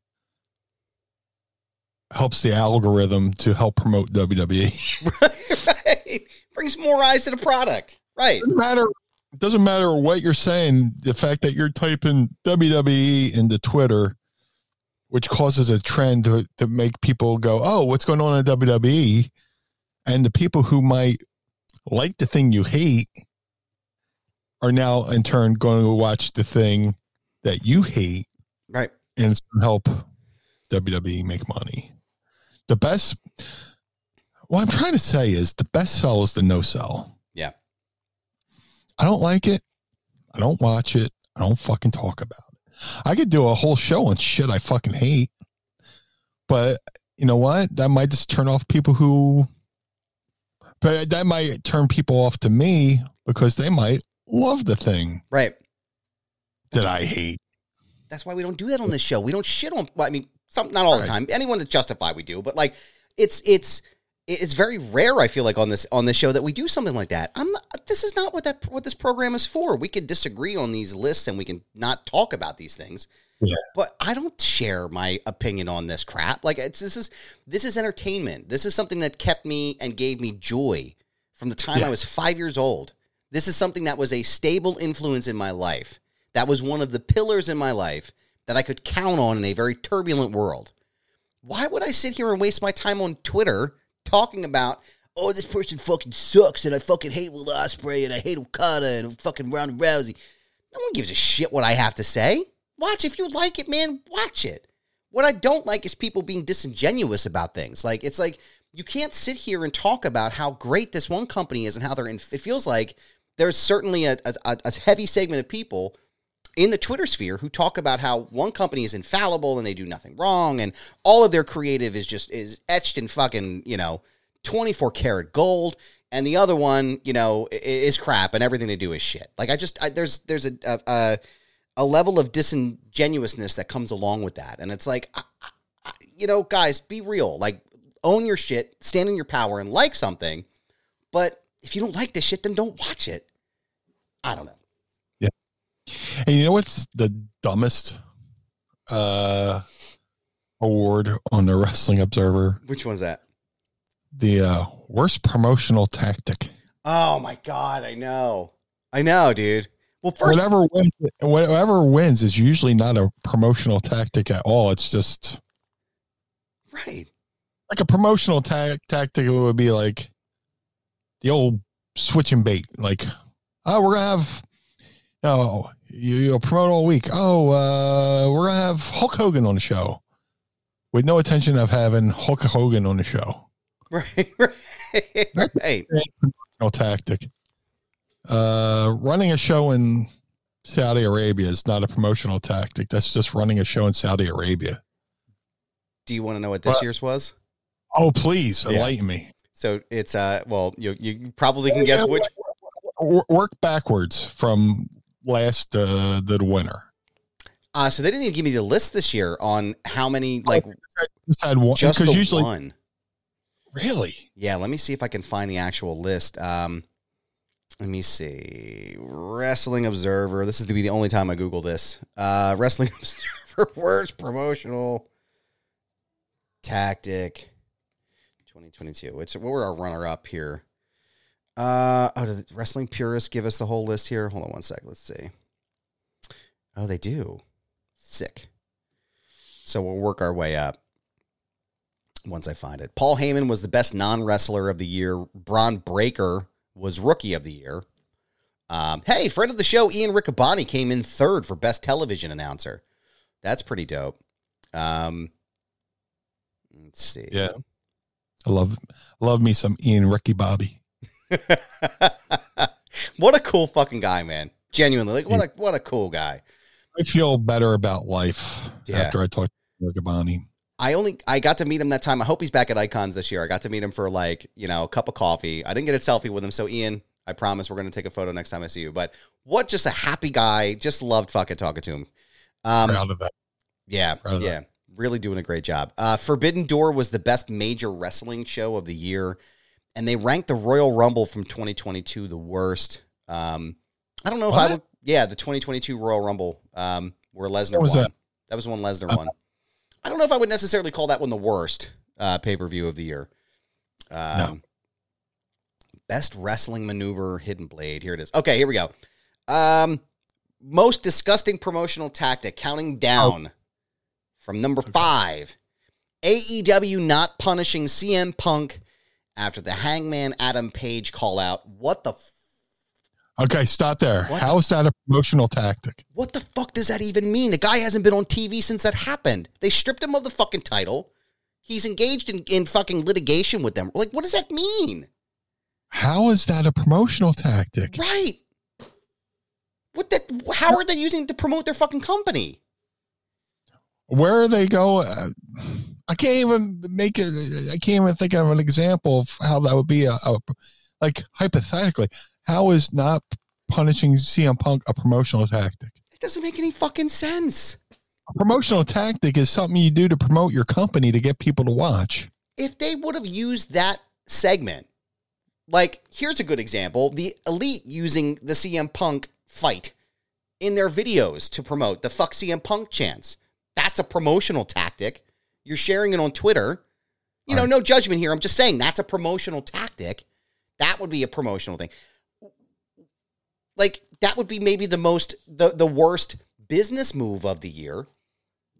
helps the algorithm to help promote. WWE. right? Brings more eyes to the product. Right. doesn't matter it doesn't matter what you're saying the fact that you're typing wwe into twitter which causes a trend to, to make people go oh what's going on in wwe and the people who might like the thing you hate are now in turn going to watch the thing that you hate Right. and help WWE make money. The best, what I'm trying to say is the best sell is the no sell. Yeah. I don't like it. I don't watch it. I don't fucking talk about it. I could do a whole show on shit I fucking hate, but you know what? That might just turn off people who, but that might turn people off to me because they might love the thing Right. That I hate. That's why we don't do that on this show. We don't shit on. Well, I mean, some not all the time. Anyone that's justified, we do. But like, it's it's it's very rare. I feel like on this on this show that we do something like that. I'm not. This is not what that what this program is for. We can disagree on these lists and we can not talk about these things. Yeah. But I don't share my opinion on this crap. Like it's this is this is entertainment. This is something that kept me and gave me joy from the time Yeah. I was five years old. This is something that was a stable influence in my life. That was one of the pillars in my life that I could count on in a very turbulent world. Why would I sit here and waste my time on Twitter talking about, oh, this person fucking sucks and I fucking hate Will Ospreay and I hate Okada and fucking Ronda Rousey? No one gives a shit what I have to say. Watch if you like it, man. Watch it. What I don't like is people being disingenuous about things. Like it's like you can't sit here and talk about how great this one company is and how they're in. It feels like there's certainly a, a, a heavy segment of people in the Twitter sphere who talk about how one company is infallible and they do nothing wrong and all of their creative is just is etched in fucking you know 24 karat gold and the other one you know is crap and everything they do is shit. Like i just I, there's there's a, a a level of disingenuousness that comes along with that and it's like I- I- you know guys be real. Like own your shit stand in your power and like something but if you don't like this shit then don't watch it. I don't know And you know what's the dumbest uh award on the Wrestling Observer? which one's that The uh worst promotional tactic. Oh my god, I know. I know, dude. Well, first whatever wins whatever wins is usually not a promotional tactic at all. It's just right. like a promotional ta- tactic would be like the old switching bait. Like, oh, we're gonna have, no, you, you'll promote all week. Oh, uh, we're gonna have Hulk Hogan on the show, with no intention of having Hulk Hogan on the show. Right, right, right. Tactic. Uh, running a show in Saudi Arabia is not a promotional tactic. That's just running a show in Saudi Arabia. Do you want to know what this What? year's was? Oh, please Yeah. enlighten me. So it's uh well you you probably can guess which W- Work backwards from last uh, the winner. uh so they didn't even give me the list this year on how many like Just had one just the usually one. really Yeah, let me see if I can find the actual list. Um let me see. Wrestling Observer. This is to be the only time I Google this. Uh Wrestling Observer worst promotional tactic 2022. Which what were our runner up here? Uh oh, the wrestling purists give us the whole list here? Hold on one sec. Let's see. Oh, they do. Sick. So we'll work our way up once I find it. Paul Heyman was the best non wrestler of the year. Bron Breakker was rookie of the year. Um, hey, friend of the show, Ian Riccaboni came in third for best television announcer. That's pretty dope. Um, let's see. yeah. I love love me some Ian Ricky Bobby. what a cool fucking guy, man. Genuinely, like what a what a cool guy. I feel better about life Yeah. after I talked to Riccaboni. I only I got to meet him that time. I hope he's back at Icons this year. I got to meet him for like you know a cup of coffee. I didn't get a selfie with him, so Ian, I promise we're gonna take a photo next time I see you. But what just a happy guy. Just loved fucking talking to him. Um, Proud of that. yeah, of yeah, really doing a great job. Uh, Forbidden Door was the best major wrestling show of the year, and they ranked the Royal Rumble from 2022 the worst. Um, I don't know if I would. Yeah, the 2022 Royal Rumble, um, where Lesnar won. that? That was one Lesnar Uh, won. I don't know if I would necessarily call that one the worst uh, pay per view of the year. Um, No. Best wrestling maneuver, Hidden Blade. Here it is. Okay, here we go. Um, most disgusting promotional tactic, counting down from number five. AEW not punishing CM Punk after the Hangman Adam Page call out. What the f- Okay, stop there. What How the- is that a promotional tactic? what the fuck does that even mean? The guy hasn't been on TV since that happened. They stripped him of the fucking title. He's engaged in, in fucking litigation with them. Like, what does that mean? How is that a promotional tactic? Right. What that how are they using it to promote their fucking company? Where are they go? Uh, Uh, I can't even make it. I can't even think of an example of how that would be a, a like hypothetically. How is not punishing CM Punk a promotional tactic? It doesn't make any fucking sense. A promotional tactic is something you do to promote your company to get people to watch. If they would have used that segment, like here's a good example: the elite using the CM Punk fight in their videos to promote the fuck CM Punk chants. That's a promotional tactic. You're sharing it on Twitter. You know, Right. no judgment here. I'm just saying that's a promotional tactic. That would be a promotional thing. Like that would be maybe the most the the worst business move of the year.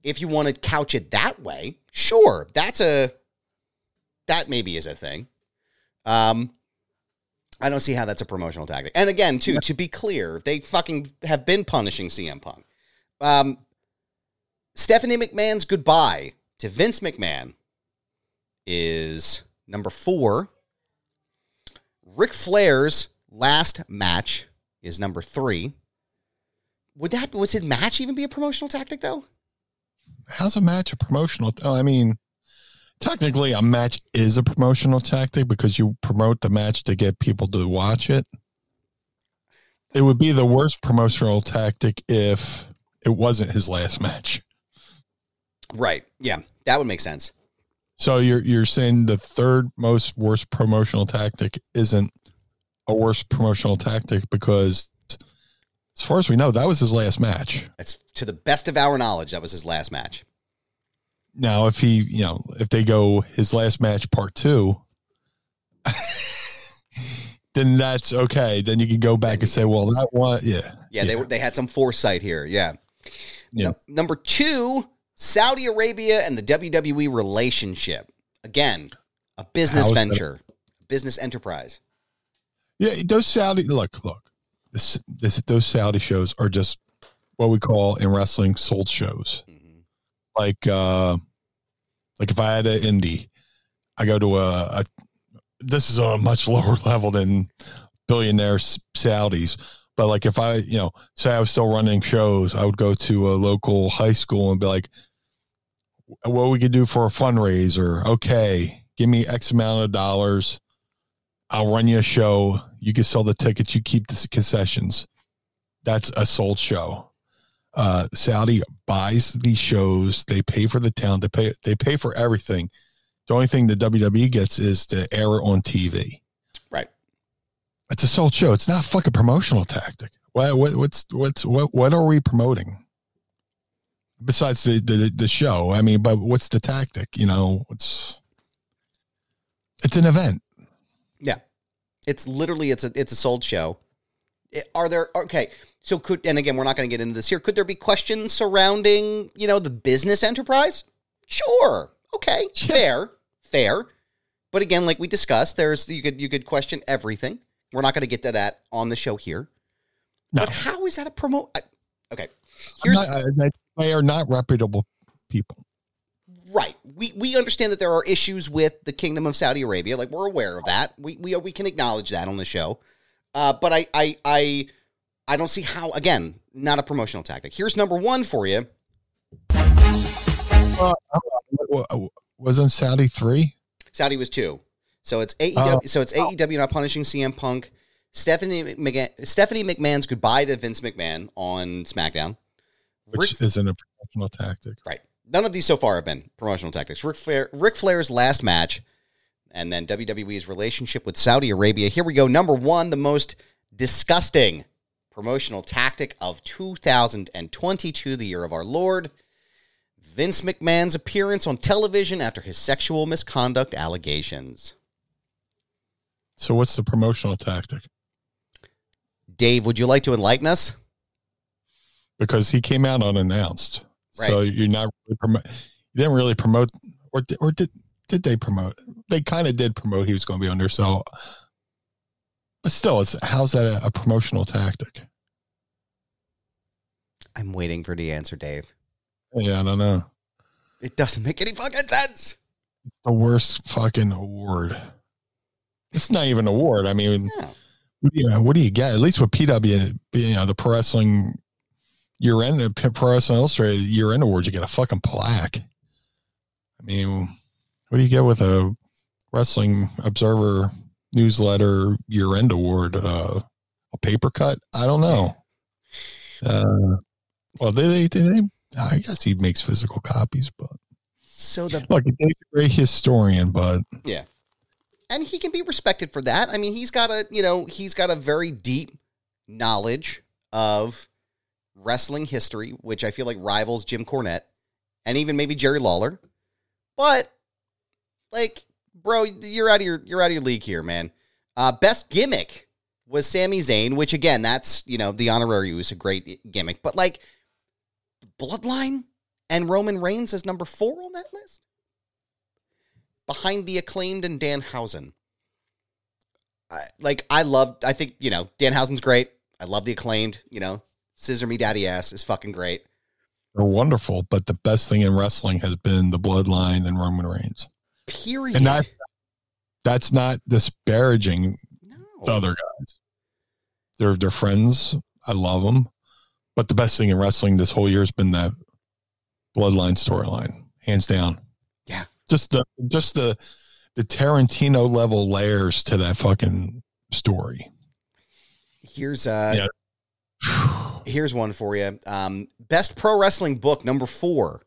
If you want to couch it that way, sure, that's a that maybe is a thing. Um, I don't see how that's a promotional tactic. And again, too, to be clear, they fucking have been punishing CM Punk. Um, Stephanie McMahon's goodbye to Vince McMahon is number four. Ric Flair's last match is number three. Would that was his match even be a promotional tactic though? How's a match a promotional? Oh, I mean, technically, a match is a promotional tactic because you promote the match to get people to watch it. It would be the worst promotional tactic if it wasn't his last match. Right. Yeah, that would make sense. So you're you're saying the third most worst promotional tactic isn't a worst promotional tactic because, as far as we know, that was his last match. That's to the best of our knowledge. That was his last match. Now, if he, you know, if they go his last match part two, then that's okay. Then you can go back and say, well, that one, yeah, Yeah, they were they had some foresight here. Yeah. Yeah. Nu- number two, Saudi Arabia and the WWE relationship. Again, a business How is that- venture, business enterprise. yeah. Those Saudi look, look, this, this, those Saudi shows are just what we call in wrestling sold shows. Mhm. Like uh like if I had an indie, I go to a, a this is on a much lower level than billionaire Saudis. But like if I, you know, say I was still running shows, I would go to a local high school and be like, what we could do for a fundraiser. Okay, give me X amount of dollars. I'll run you a show. You can sell the tickets. You keep the concessions. That's a sold show. Uh, Saudi buys these shows. They pay for the town. They pay. They pay for everything. The only thing the WWE gets is to air it on TV. Right. It's a sold show. It's not a fucking promotional tactic. What, what what's what's what what are we promoting? Besides the, the the show, I mean, but what's the tactic? You know, it's it's an event. Yeah, it's literally it's a it's a sold show. Are there okay? So could and again, we're not going to get into this here. Could there be questions surrounding you know the business enterprise? Sure. Okay. Yeah. Fair. Fair. But again, like we discussed, there's you could you could question everything. We're not going to get to that on the show here. No. But how is that a promote? Okay. Here's not- they- are not reputable people. Right. We we understand that there are issues with the Kingdom of Saudi Arabia. Like we're aware of that. We we we can acknowledge that on the show. Uh, but I I I I don't see how. Again, not a promotional tactic. Here's number one for you. Wa- wa- Wasn't Saudi three? Saudi was two. So it's AEW. Oh. so it's AEW not punishing CM Punk. Stephanie McMahon, Stephanie McMahon's goodbye to Vince McMahon on SmackDown. Which Rick- isn't a promotional tactic. Right. None of these so far have been promotional tactics. Ric Flair, Ric Flair's last match, and then WWE's relationship with Saudi Arabia. Here we go. Number one, the most disgusting promotional tactic of 2022, the year of our Lord. Vince McMahon's appearance on television after his sexual misconduct allegations. So what's the promotional tactic? Dave, would you like to enlighten us? Because he came out unannounced. So you're not really promote. You didn't really promote, or did, or did did they promote? They kind of did promote he was going to be under. So, but still, it's how's that a, a promotional tactic? I'm waiting for the answer, Dave. Yeah, I don't know. It doesn't make any fucking sense. The worst fucking award. It's not even an award. I mean, Yeah. what do you, what do you get? At least with PW, you know, the pro wrestling year end, the pro wrestling illustrated year end award, you get a fucking plaque. I mean, what do you get with a wrestling observer newsletter year end award? Uh, a paper cut? I don't know. Uh, well, they, they, they, I guess he makes physical copies, but So the look, he's a great historian, but Yeah. And he can be respected for that. I mean, he's got a, you know, he's got a very deep knowledge of wrestling history, which I feel like rivals Jim Cornette and even maybe Jerry Lawler. But like, bro, you're out of your you're out of your league here, man. Uh, best gimmick was Sami Zayn, which again, that's you know the honorary is a great gimmick, but like Bloodline and Roman Reigns is number four on that list behind the acclaimed and Danhausen. I, like I love, I think you know Danhausen's great. I love the acclaimed. You know, Scissor Me Daddy Ass is fucking great. they're wonderful. But the best thing in wrestling has been the bloodline and Roman Reigns. Period. And that- That's not disparaging no. the other guys. They're they're friends. I love them. But the best thing in wrestling this whole year has been that bloodline storyline, hands down. Yeah. Just the just the the Tarantino level layers to that fucking story. Here's uh, Yeah. Here's one for you. Um, best pro wrestling book number four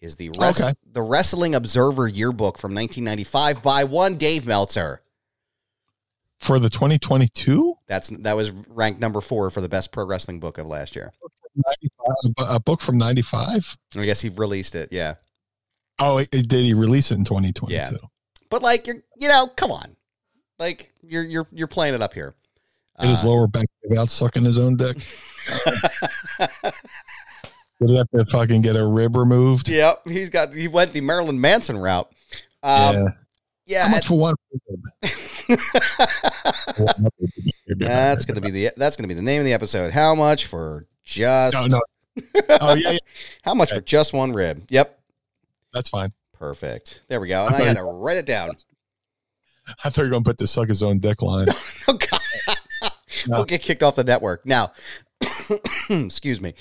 is the res- Okay. the Wrestling Observer Yearbook from 1995 by one Dave Meltzer. For the 2022, That's that was ranked number four for the best pro wrestling book of last year. a book from 95. I guess he released it. Yeah. Oh, it, it- did he release it in 2022? Yeah. But like you're, you know, come on, like you're you're you're playing it up here. Did his Uh, lower back give out sucking his own dick? He have to fucking get a rib removed? yep, he's got he went the Marilyn Manson route. Um, yeah. yeah, How much for one? that's gonna be the that's gonna be the name of the episode. How much for Just No, no. Oh yeah, yeah, how much for just one rib? Yep. that's fine. Perfect. There we go. And I Okay. got to write it down. I thought you were gonna put the suck his own dick line. Oh God. No. We'll get kicked off the network. Now, excuse me.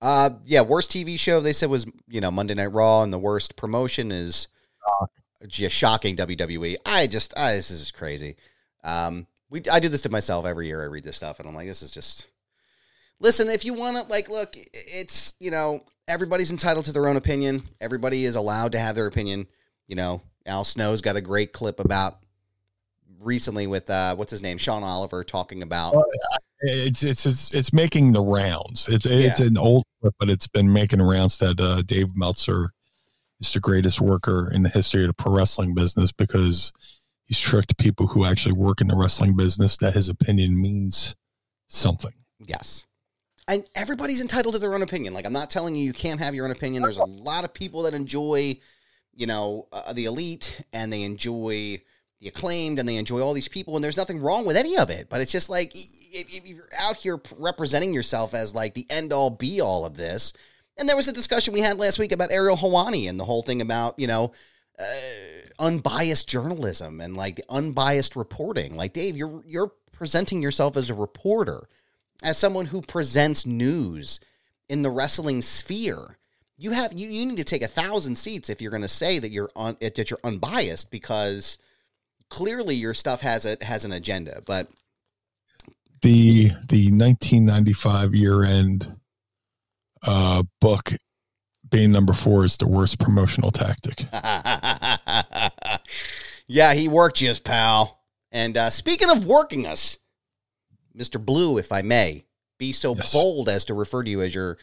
Uh yeah, worst TV show they said was, you know, Monday Night Raw and the worst promotion is just shocking WWE. I just I, this is crazy. Um we I do this to myself every year. I read this stuff and I'm like this is just Listen, if you want to like look, it's, you know, everybody's entitled to their own opinion. Everybody is allowed to have their opinion. You know, Al Snow's got a great clip about recently with uh what's his name? Sean Oliver talking about It's it's it's, it's making the rounds. It's it's Yeah. an old but it's been making rounds that uh, Dave Meltzer is the greatest worker in the history of the pro wrestling business because he's tricked people who actually work in the wrestling business that his opinion means something. Yes. And everybody's entitled to their own opinion. Like, I'm not telling you you can't have your own opinion. There's a lot of people that enjoy, you know, uh, the elite and they enjoy the acclaimed and they enjoy all these people. And there's nothing wrong with any of it. But it's just like, if, if you're out here representing yourself as like the end all be all of this. And there was a discussion we had last week about Ariel Helwani and the whole thing about, you know, uh, unbiased journalism and like unbiased reporting. Like, Dave, you're, you're presenting yourself as a reporter as someone who presents news in the wrestling sphere. You have you, you need to take a thousand seats if you're going to say that you're un, that you're unbiased because clearly your stuff has a has an agenda. But The the 1995 year end uh, book being number four is the worst promotional tactic. yeah, he worked you, pal. And uh, speaking of working us, Mister Blue, if I may, be so Yes. bold as to refer to you as your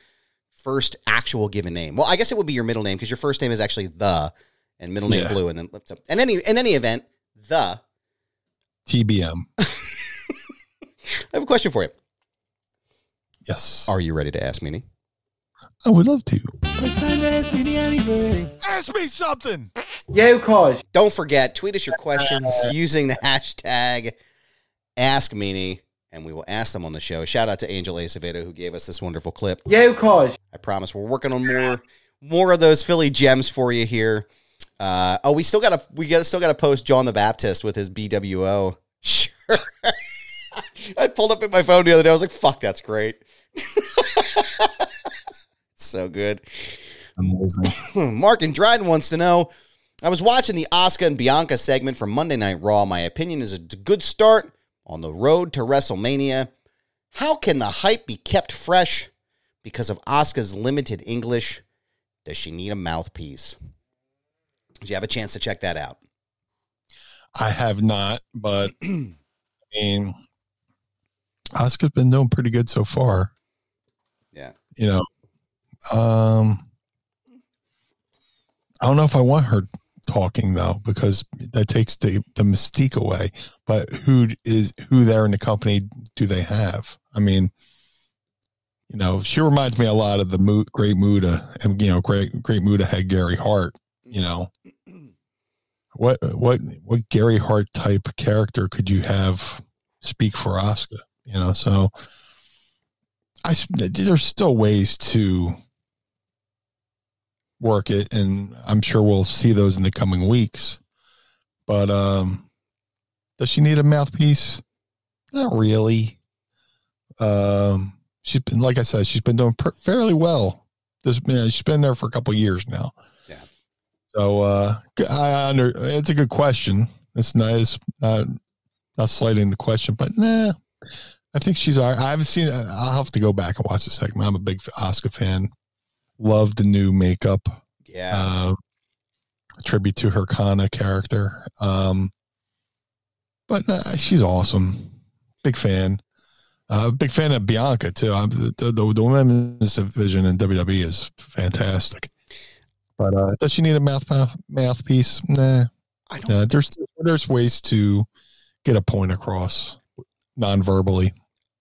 first actual given name. Well, I guess it would be your middle name because your first name is actually the, and middle name Yeah. Blue, and then and any in any event, the. TBM. I have a question for you. Yes. Are you ready to ask Meanie? I would love to. Ask me anything. Ask me something. Yeah, cause. Don't forget, tweet us your questions using the hashtag Ask Meanie, and we will ask them on the show. Shout out to Angel Acevedo who gave us this wonderful clip. Yeah, cause. I promise we're working on more more of those Philly gems for you here. Uh, oh, we still got to we got still got to post John the Baptist with his BWO. Sure. I pulled up in my phone the other day. I was like, "Fuck, that's great." so good. Amazing. Mark and Dryden wants to know. I was watching the Asuka and Bianca segment from Monday Night Raw. My opinion is a good start on the road to WrestleMania. How can the hype be kept fresh because of Asuka's limited English? Does she need a mouthpiece? Did you have a chance to check that out? I have not, but I mean, Asuka's been doing pretty good so far. Yeah. You know, um, I don't know if I want her talking though, because that takes the, the mystique away. But who is who there in the company do they have? I mean, you know, she reminds me a lot of the Mo- great Muta and you know, great great Muta had Gary Hart. You know, what what what Gary Hart type character could you have speak for Asuka? You know, so I there's still ways to work it, and I'm sure we'll see those in the coming weeks. But um, does she need a mouthpiece? Not really. Um, she's been, like I said, she's been doing per- fairly well. This, she's been there for a couple years now. So uh, I under it's a good question. It's nice, not not slighting the question, but nah, I think she's. all right. I haven't seen. I'll have to go back and watch the segment. I'm a big Asuka fan. Love the new makeup. Yeah. Uh, tribute to her Kana character. Um, but nah, she's awesome. Big fan. Uh, big fan of Bianca too. I'm, the, the the women's division in WWE is fantastic. But uh, does she need a mouth mouth mouthpiece? Nah. I don't Nah, there's there's ways to get a point across non-verbally.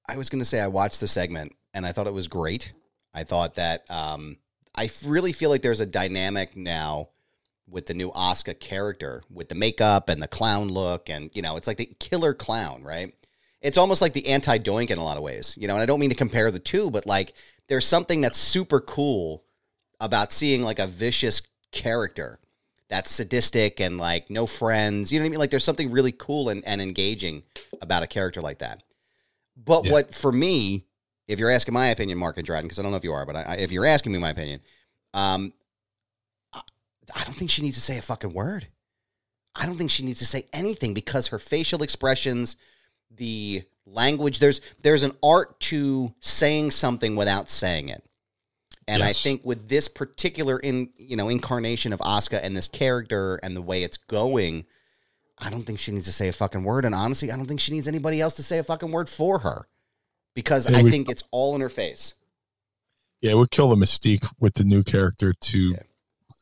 I was going to say I watched the segment and I thought it was great. I thought that um, I really feel like there's a dynamic now with the new Asuka character with the makeup and the clown look and you know it's like the killer clown, right? it's almost like the anti Doink in a lot of ways, you know. And I don't mean to compare the two, but like there's something that's super cool about seeing like a vicious character that's sadistic and like no friends. You know what I mean? Like there's something really cool and, and engaging about a character like that. But Yeah. what for me, if you're asking my opinion, Mark and Dryden, because I don't know if you are, but I, if you're asking me my opinion, um, I, I don't think she needs to say a fucking word. I don't think she needs to say anything because her facial expressions, the language, there's there's an art to saying something without saying it. And I think with this particular in you know incarnation of Asuka and this character and the way it's going, I don't think she needs to say a fucking word. And honestly, I don't think she needs anybody else to say a fucking word for her because Yeah, I we- think it's all in her face. Yeah, it would kill the mystique with the new character to Yeah.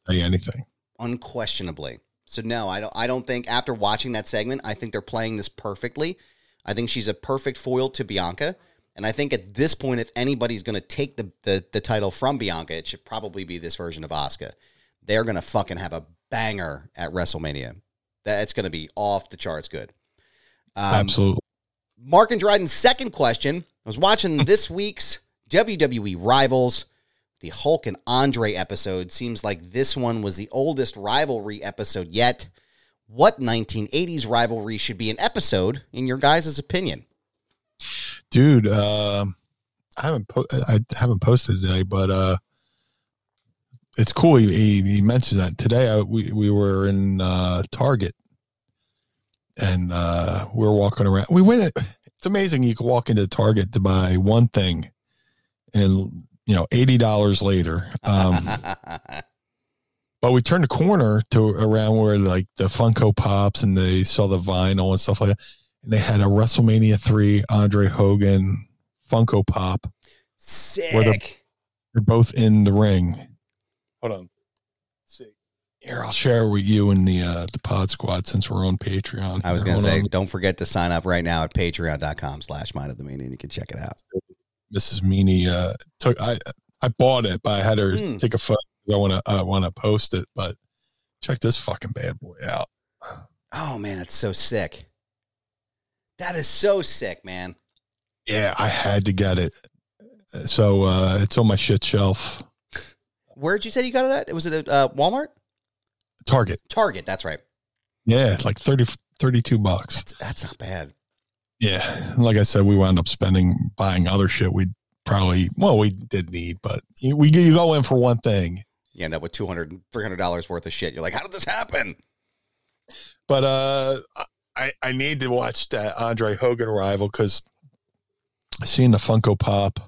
say anything. unquestionably. So no, I don't. I don't think after watching that segment, I think they're playing this perfectly. I think she's a perfect foil to Bianca, and I think at this point, if anybody's going to take the, the the title from Bianca, it should probably be this version of Asuka. They're going to fucking have a banger at WrestleMania. That's going to be off the charts good. Um, Absolutely. Mark and Dryden's second question. I was watching this week's WWE Rivals. The Hulk and Andre episode seems like this one was the oldest rivalry episode yet. What 1980s rivalry should be an episode, in your guys' opinion? Dude, um I haven't po- I haven't posted today, but uh it's cool. He, he, he mentioned that today. I, we we were in uh, Target, and uh, we were walking around. We went. It's amazing. You can walk into Target to buy one thing, and you know, eighty dollars later. Um, but we turned the corner to around where like the Funko Pops and they saw the vinyl and stuff like that. And they had a WrestleMania three Andre Hogan Funko Pop. Sick. They're both in the ring. Hold on. Let's see. Here, I'll share with you and the uh the pod squad since we're on Patreon. I was going to say, on. don't forget to sign up right now at patreon.com slash mind of the meanie. You can check it out. Mrs. Meanie uh took I I bought it, but I had her Hmm. take a photo. I want to I want to post it, but check this fucking bad boy out. Oh, man, it's so sick. That is so sick, man. Yeah, I had to get it. So uh it's on my shit shelf. Where'd you say you got it at? Was it at uh, Walmart? Target. Target, that's right. Yeah, like 30 32 bucks. That's, that's not bad. Yeah, like I said, we wound up spending buying other shit. We probably well, we did need, but you, we you go in for one thing. You end up with $200, $300 worth of shit. You're like, how did this happen? But uh, I I need to watch that Andre Hogan rival because seeing the Funko Pop,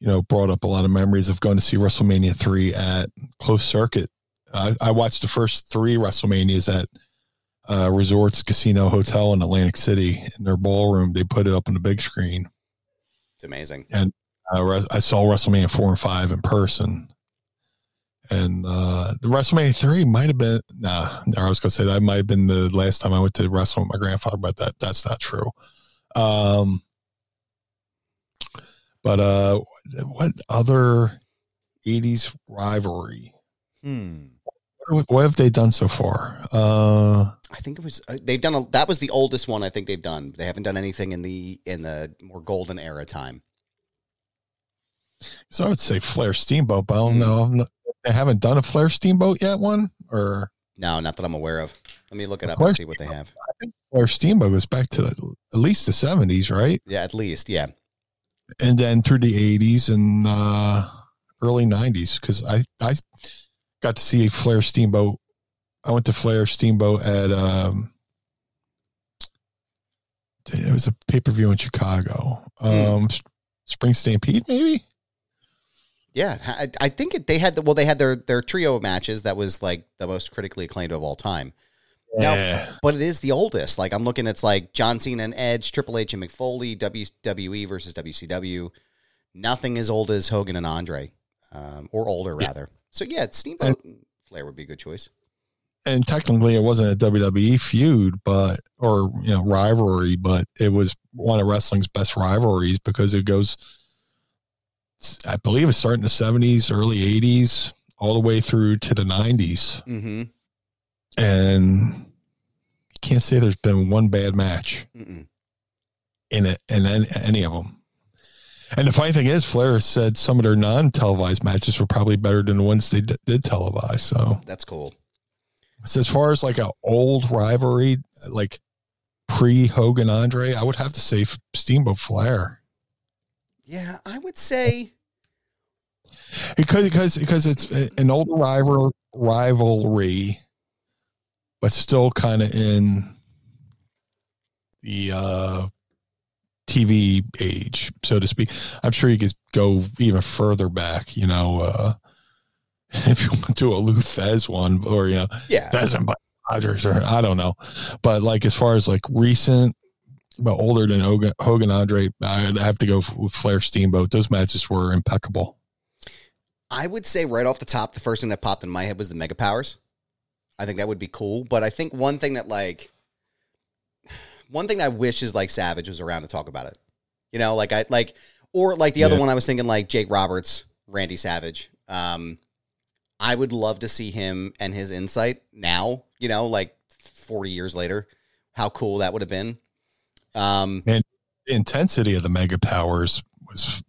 you know, brought up a lot of memories of going to see WrestleMania three at closed circuit. I, I watched the first three WrestleManias at uh, Resorts Casino Hotel in Atlantic City in their ballroom. They put it up on the big screen. It's amazing. uh, I saw WrestleMania four and five in person, and uh, the WrestleMania three might have been nah. I was gonna say that might have been the last time I went to wrestle with my grandfather, but that that's not true. Um, but uh, what other '80s rivalry? Hmm. What, what have they done so far? Uh, I think it was uh, they've done a, that was the oldest one I think they've done. They haven't done anything in the in the more golden era time. so I would say Flair Steamboat, but I don't know. I'm not- They haven't done a Flair Steamboat yet. One or No, not that I'm aware of. Let me look it up course. and see what they have. Flair Steamboat goes back to the, at least the '70s, right? Yeah, at least, yeah. and then through the 80s and uh early 90s because i i got to see a flair steamboat i went to flair steamboat at um it was a pay-per-view in chicago um S- spring stampede maybe Yeah, I, I think it, they had the well, they had their their trio of matches that was like the most critically acclaimed of all time. Now, but it is the oldest. Like I'm looking, it's like John Cena and Edge, Triple H and Mick Foley, WWE versus WCW. Nothing as old as Hogan and Andre, um, or older rather. So yeah, Steamboat and Flair would be a good choice. and technically it wasn't a wwe feud but or you know rivalry but it was one of wrestling's best rivalries because it goes i believe it started in the 70s early 80s all the way through to the 90s Mm-hmm. and you can't say there's been one bad match Mm-mm. in it in any, any of them. And the funny thing is, Flair said some of their non-televised matches were probably better than the ones they d- did televise. So That's cool. so as far as like an old rivalry, like pre Hogan Andre, I would have to say Steamboat Flair Yeah, I would say because because because it's an old rival rivalry, but still kind of in the uh, TV age, so to speak. I'm sure you could go even further back. You know, uh, if you want to do a Lou Thesz one, or you know, yeah. Thesz and Rogers, or I don't know, but like as far as like recent. But older than Hogan, Hogan Andre, I'd have to go with Flair Steamboat. Those matches were impeccable. I would say right off the top, the first thing that popped in my head was the Mega Powers. I think that would be cool. But I think one thing that like one thing I wish is like Savage was around to talk about it. You know, like I like or like the other one I was thinking like Jake Roberts, Randy Savage. Um I would love to see him and his insight now, you know, like 40 years later. How cool that would have been. Um the intensity of the mega powers was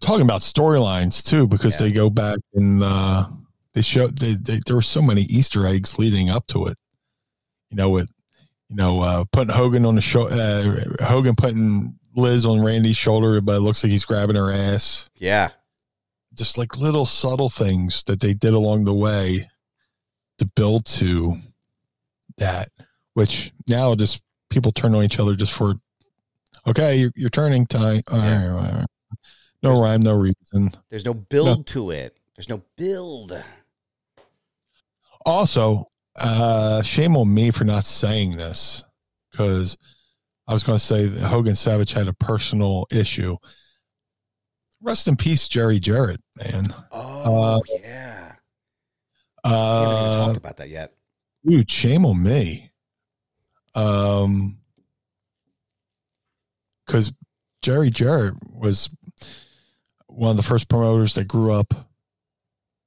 talking about storylines too because Yeah. they go back and uh they show they, they there were so many easter eggs leading up to it you know with you know uh putting hogan on the show uh, hogan putting liz on randy's shoulder but it looks like he's grabbing her ass yeah. just like little subtle things that they did along the way to build to that which now just people turn on each other just for okay you're, you're turning time All right, all right. no There's- rhyme no reason There's no build to it. There's no build. also uh shame on me for not saying this because i was going to say that hogan savage had a personal issue rest in peace jerry jarrett man Oh Uh, yeah. We haven't even uh talked about that yet. dude shame on me um because jerry jarrett was one of the first promoters that grew up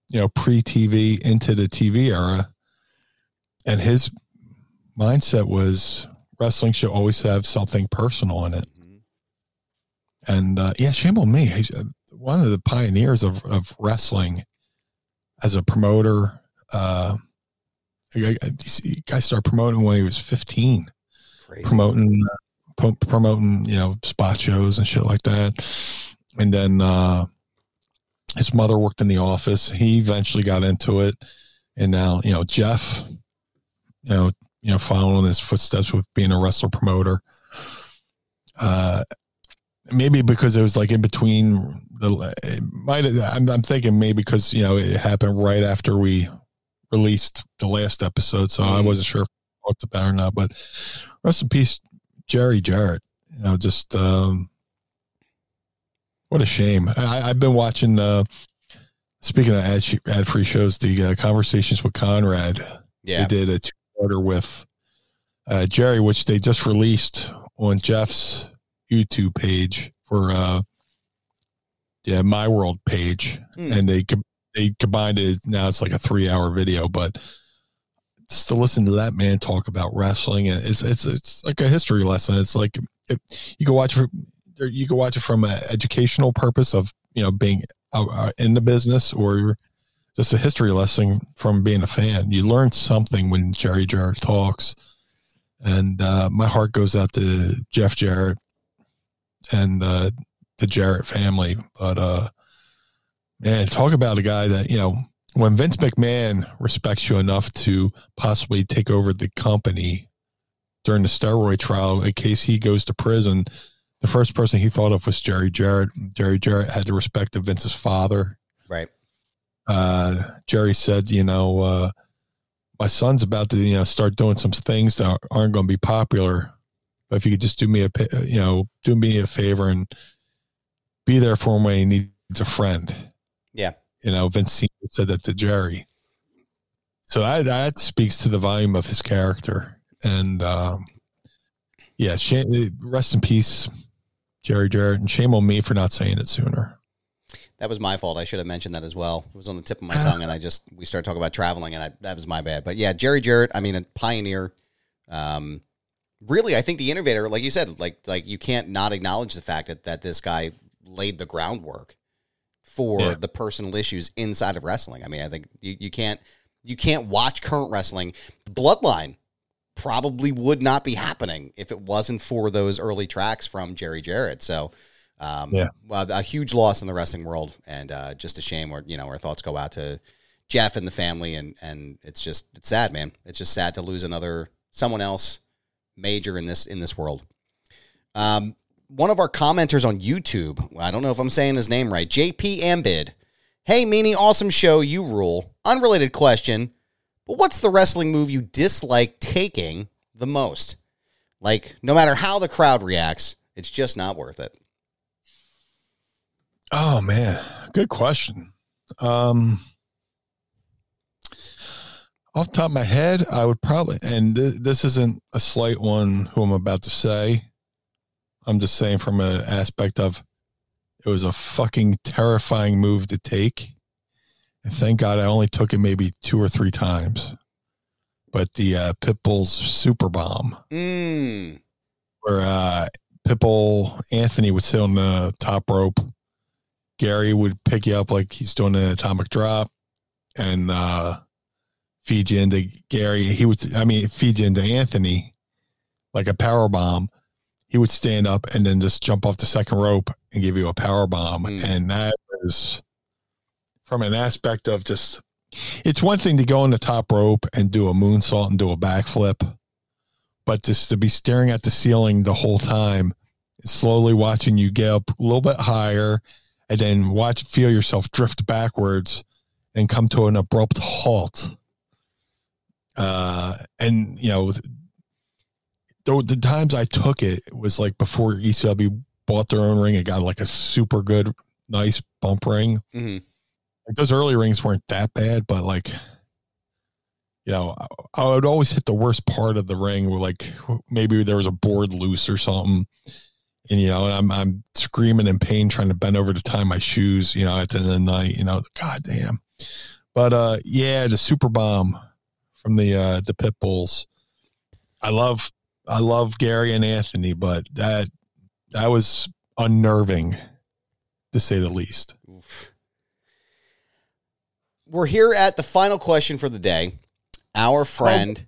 you know pre-tv into the tv era and his mindset was wrestling should always have something personal in it Mhm. and uh, yeah, shame on me. He's uh, one of the pioneers of, of wrestling as a promoter. Uh, I, I, guy started promoting when he was 15, Crazy. promoting, pro- promoting, you know, spot shows and shit like that. And then uh, his mother worked in the office. He eventually got into it. And now, you know, Jeff, you know, you know, following his footsteps with being a wrestler promoter. Uh, maybe because it was like in between the might I'm, I'm thinking maybe because you know it happened right after we released the last episode so i Mhm. wasn't sure if we talked about it or not but rest in peace jerry jarrett you know just um what a shame I, i've been watching uh speaking of ad, ad free shows the uh, conversations with conrad Yeah. they did a two parter with uh, Jerry, which they just released on Jeff's YouTube page for uh, yeah, my world page, Hmm. and they they combined it. Now it's like a three hour video, but just to listen to that man talk about wrestling, it's it's it's like a history lesson. It's like it, you can watch it. You can watch it from an educational purpose of you know being uh, uh, in the business or just a history lesson from being a fan. You learn something when Jerry Jarrett talks. And uh, my heart goes out to Jeff Jarrett and uh, the Jarrett family. But uh, man, talk about a guy that, you know, when Vince McMahon respects you enough to possibly take over the company during the steroid trial in case he goes to prison, the first person he thought of was Jerry Jarrett. Jerry Jarrett had the respect of Vince's father Right. uh, Jerry said, you know, uh, my son's about to, you know, start doing some things that aren't going to be popular. But if you could just do me a, you know, do me a favor and be there for him when he needs a friend. Yeah. You know, Vince Senior said that to Jerry. So that, that speaks to the volume of his character. And, um, yeah, shame, rest in peace, Jerry Jarrett. And shame on me for not saying it sooner. That was my fault. I should have mentioned that as well. It was on the tip of my tongue, and I just we started talking about traveling, and I, that was my bad. But yeah, Jerry Jarrett. I mean, a pioneer. Um, really, I think the innovator, like you said, like like you can't not acknowledge the fact that that this guy laid the groundwork for Yeah. the personal issues inside of wrestling. I mean, I think you, you can't you can't watch current wrestling. Bloodline probably would not be happening if it wasn't for those early tracks from Jerry Jarrett. So, um, Yeah. well, a huge loss in the wrestling world, and uh, just a shame. Where you know our thoughts go out to Jeff and the family, and and it's just it's sad, man. It's just sad to lose another someone else major in this in this world. Um, one of our commenters on YouTube, I don't know if I'm saying his name right, JP Ambid. Hey, Meanie, awesome show, you rule. Unrelated question, but what's the wrestling move you dislike taking the most? Like, no matter how the crowd reacts, it's just not worth it. Oh man, good question. Um, off top of my head, I would probably, and th- this isn't a slight one who I'm about to say. I'm just saying from an aspect of it was a fucking terrifying move to take. And thank God I only took it maybe two or three times. But the uh, Pitbull's super bomb, Mm. where uh, Pitbull Anthony would sit on the top rope. Gary would pick you up like he's doing an atomic drop and uh, feed you into Gary. He would, I mean, feed you into Anthony like a power bomb. He would stand up and then just jump off the second rope and give you a power bomb. Mm. And that is from an aspect of just, it's one thing to go on the top rope and do a moonsault and do a backflip, but just to be staring at the ceiling the whole time, slowly watching you get up a little bit higher and then watch feel yourself drift backwards and come to an abrupt halt uh and you know the, the times i took it was like before ecw bought their own ring it got like a super good nice bump ring hmm like those early rings weren't that bad but like you know I, I would always hit the worst part of the ring where like maybe there was a board loose or something and you know, and I'm I'm screaming in pain trying to bend over to tie my shoes, you know, at the end of the night, you know, god damn. But uh yeah, the super bomb from the uh the pit bulls. I love I love Gary and Anthony, but that that was unnerving to say the least. Oof. We're here at the final question for the day. Our friend.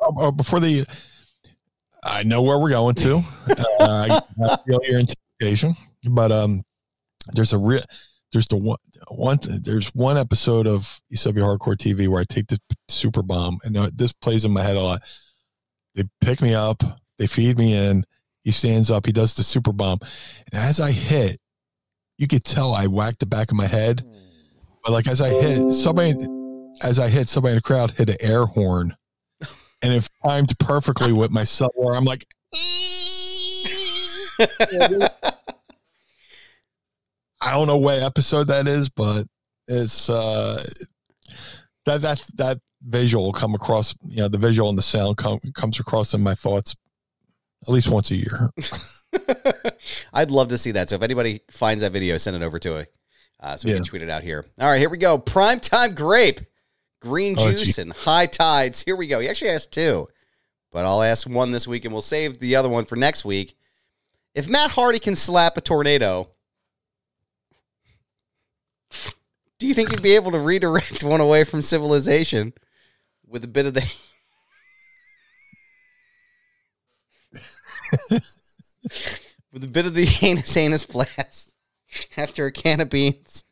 Oh, oh, before the I know where we're going to. uh, I feel your anticipation, but um, there's a real there's the one one there's one episode of ECW Hardcore TV where I take the super bomb, and uh, this plays in my head a lot. They pick me up, they feed me in. He stands up, he does the super bomb, and as I hit, you could tell I whacked the back of my head. But like as I hit, somebody as I hit, somebody in the crowd hit an air horn and it timed perfectly with my son where I'm like, I don't know what episode that is, but it's uh that that that visual come across, you know, the visual and the sound come, comes across in my thoughts at least once a year. I'd love to see that. So if anybody finds that video, send it over to it. Uh, so we Yeah. can tweet it out here. All right, here we go. Prime time grape, green Oh, juice, gee. and high tides. Here we go. He actually asked two, but I'll ask one this week and we'll save the other one for next week. If Matt Hardy can slap a tornado, do you think he'd be able to redirect one away from civilization with a bit of the with a bit of the anus anus blast after a can of beans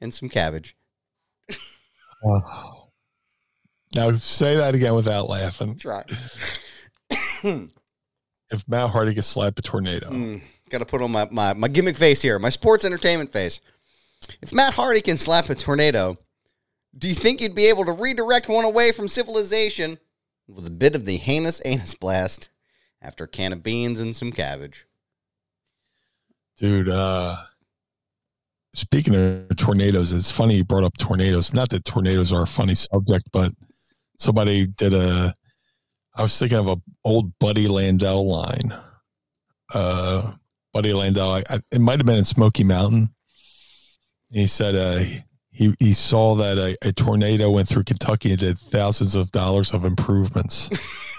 and some cabbage. Wow. Now say that again without laughing. Try. If Matt Hardy gets slapped a tornado, Mm, Got to put on my, my, my gimmick face here, my sports entertainment face. If Matt Hardy can slap a tornado, do you think you'd be able to redirect one away from civilization with a bit of the heinous anus blast after a can of beans and some cabbage? dude. Uh, speaking of tornadoes, it's funny you brought up tornadoes. Not that tornadoes are a funny subject, but somebody did a. I was thinking of a old Buddy Landel line. Uh, Buddy Landel, I, I, it might have been in Smoky Mountain. He said uh, he he saw that a, a tornado went through Kentucky and did thousands of dollars of improvements.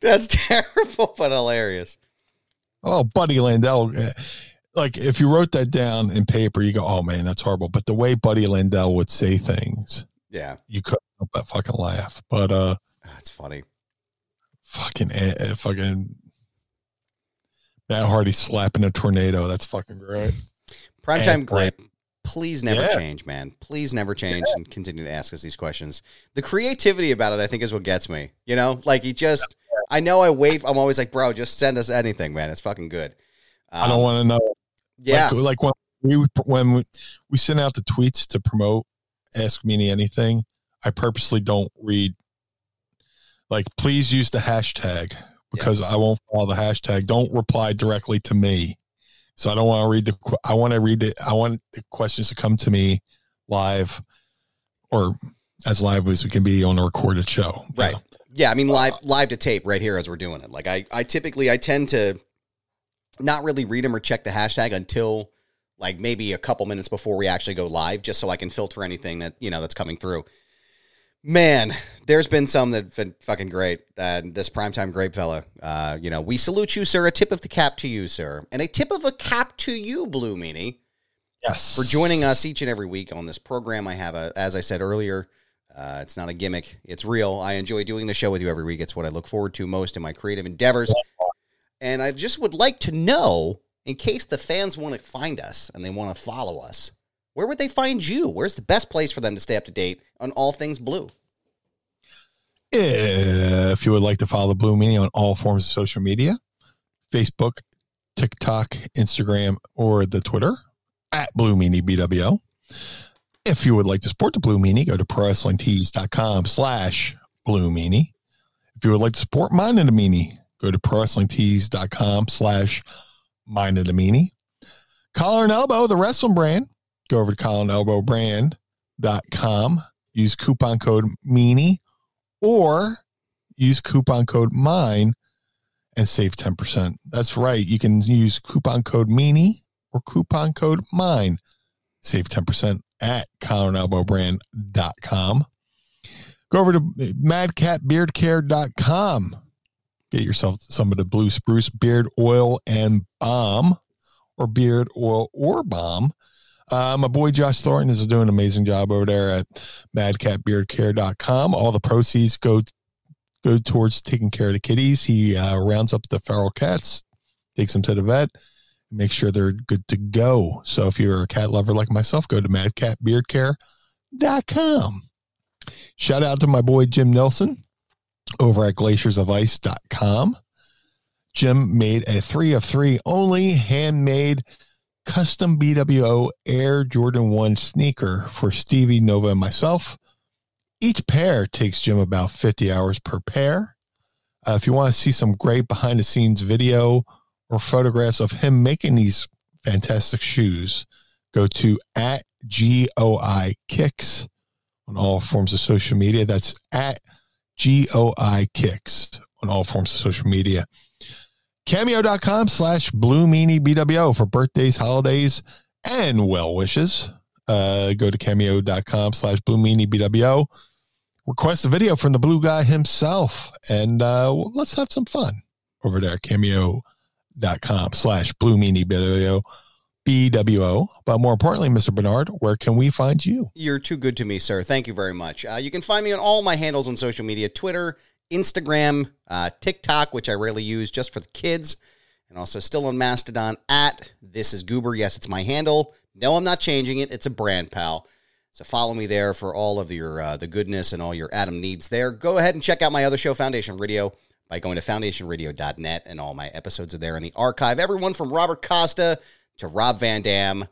That's terrible, but hilarious. Oh, Buddy Landel. eh, Like if you wrote that down in paper, you go, "Oh man, that's horrible." But the way Buddy Landel would say things, Yeah, you couldn't help but fucking laugh. But uh, that's funny. fucking, eh, eh, fucking, Matt Hardy slapping a tornado. That's fucking great. Primetime grape. Please never Yeah. change, man. Please never change and continue to ask us these questions. The creativity about it, I think, is what gets me. You know, like he just. I know I wait. I'm always like, bro, just send us anything, man. It's fucking good. I don't Um, want to know. Yeah, Like, like when we when we, we send out the tweets to promote Ask Me Anything, I purposely don't read. Like, please use the hashtag because I won't follow the hashtag. Don't reply directly to me. So I don't want to read the. I want to read the. I want the questions to come to me live, or as live as we can be on a recorded show. Right. know. Yeah, I mean live live to tape right here as we're doing it. Like I I typically I tend to not really read them or check the hashtag until like maybe a couple minutes before we actually go live just so I can filter anything that, you know, that's coming through. Man, there's been some that've been fucking great. Uh, this primetime grape fella, uh, you know, we salute you, sir. A tip of the cap to you, sir, and a tip of a cap to you, Blue Meanie Yes. for joining us each and every week on this program. I have a, as I said earlier, uh, it's not a gimmick; it's real. I enjoy doing the show with you every week. It's what I look forward to most in my creative endeavors. And I just would like to know, in case the fans want to find us and they want to follow us, where would they find you? Where's the best place for them to stay up to date on all things blue? If you would like to follow the Blue Meanie on all forms of social media, Facebook, TikTok, Instagram, or the Twitter at Blue Meanie BWO. If you would like to support the Blue Meanie, go to ProWrestlingTees.com slash Blue Meanie. If you would like to support Mind of the Meanie, go to ProWrestlingTees.com slash Mind of the Meanie. Collar and Elbow, the wrestling brand, go over to collarandelbowbrand.com. Use coupon code MEANIE or use coupon code mine and save 10%. That's right. You can use coupon code meanie or coupon code mine. Save 10% at collarandelbowbrand.com. Go over to madcatbeardcare.com. Get yourself some of the blue spruce beard oil and balm or beard oil or balm. Uh, my boy Josh Thornton is doing an amazing job over there at madcatbeardcare.com. All the proceeds go go towards taking care of the kitties. He uh, rounds up the feral cats, takes them to the vet, make sure they're good to go. So if you're a cat lover like myself, go to madcatbeardcare.com. Shout out to my boy Jim Nelson over at glaciersofice.com. Jim made a three of three only handmade custom BWO Air Jordan 1 sneaker for Stevie, Nova, and myself. Each pair takes Jim about 50 hours per pair. Uh, if you want to see some great behind the scenes video or photographs of him making these fantastic shoes, go to at GOI Kicks on all forms of social media. That's at GOI Kicks on all forms of social media cameo.com slash blue meanie bwo for birthdays holidays and well wishes. Uh, go to cameo.com slash blue meanie bwo request a video from the blue guy himself. And uh, let's have some fun over there cameo.com slash blue meanie bwo bwo but more importantly mr bernard where can we find you? You're too good to me, sir. Thank you very much. Uh, you can find me on all my handles on social media Twitter, Instagram, uh, TikTok, which I rarely use just for the kids, and also still on Mastodon at This Is Goober. Yes, it's my handle. No, I'm not changing it. It's a brand, pal. So follow me there for all of your uh, the goodness and all your Adam needs there. Go ahead and check out my other show, Foundation Radio, by going to foundationradio.net, and all my episodes are there in the archive. Everyone from Robert Costa to Rob Van Dam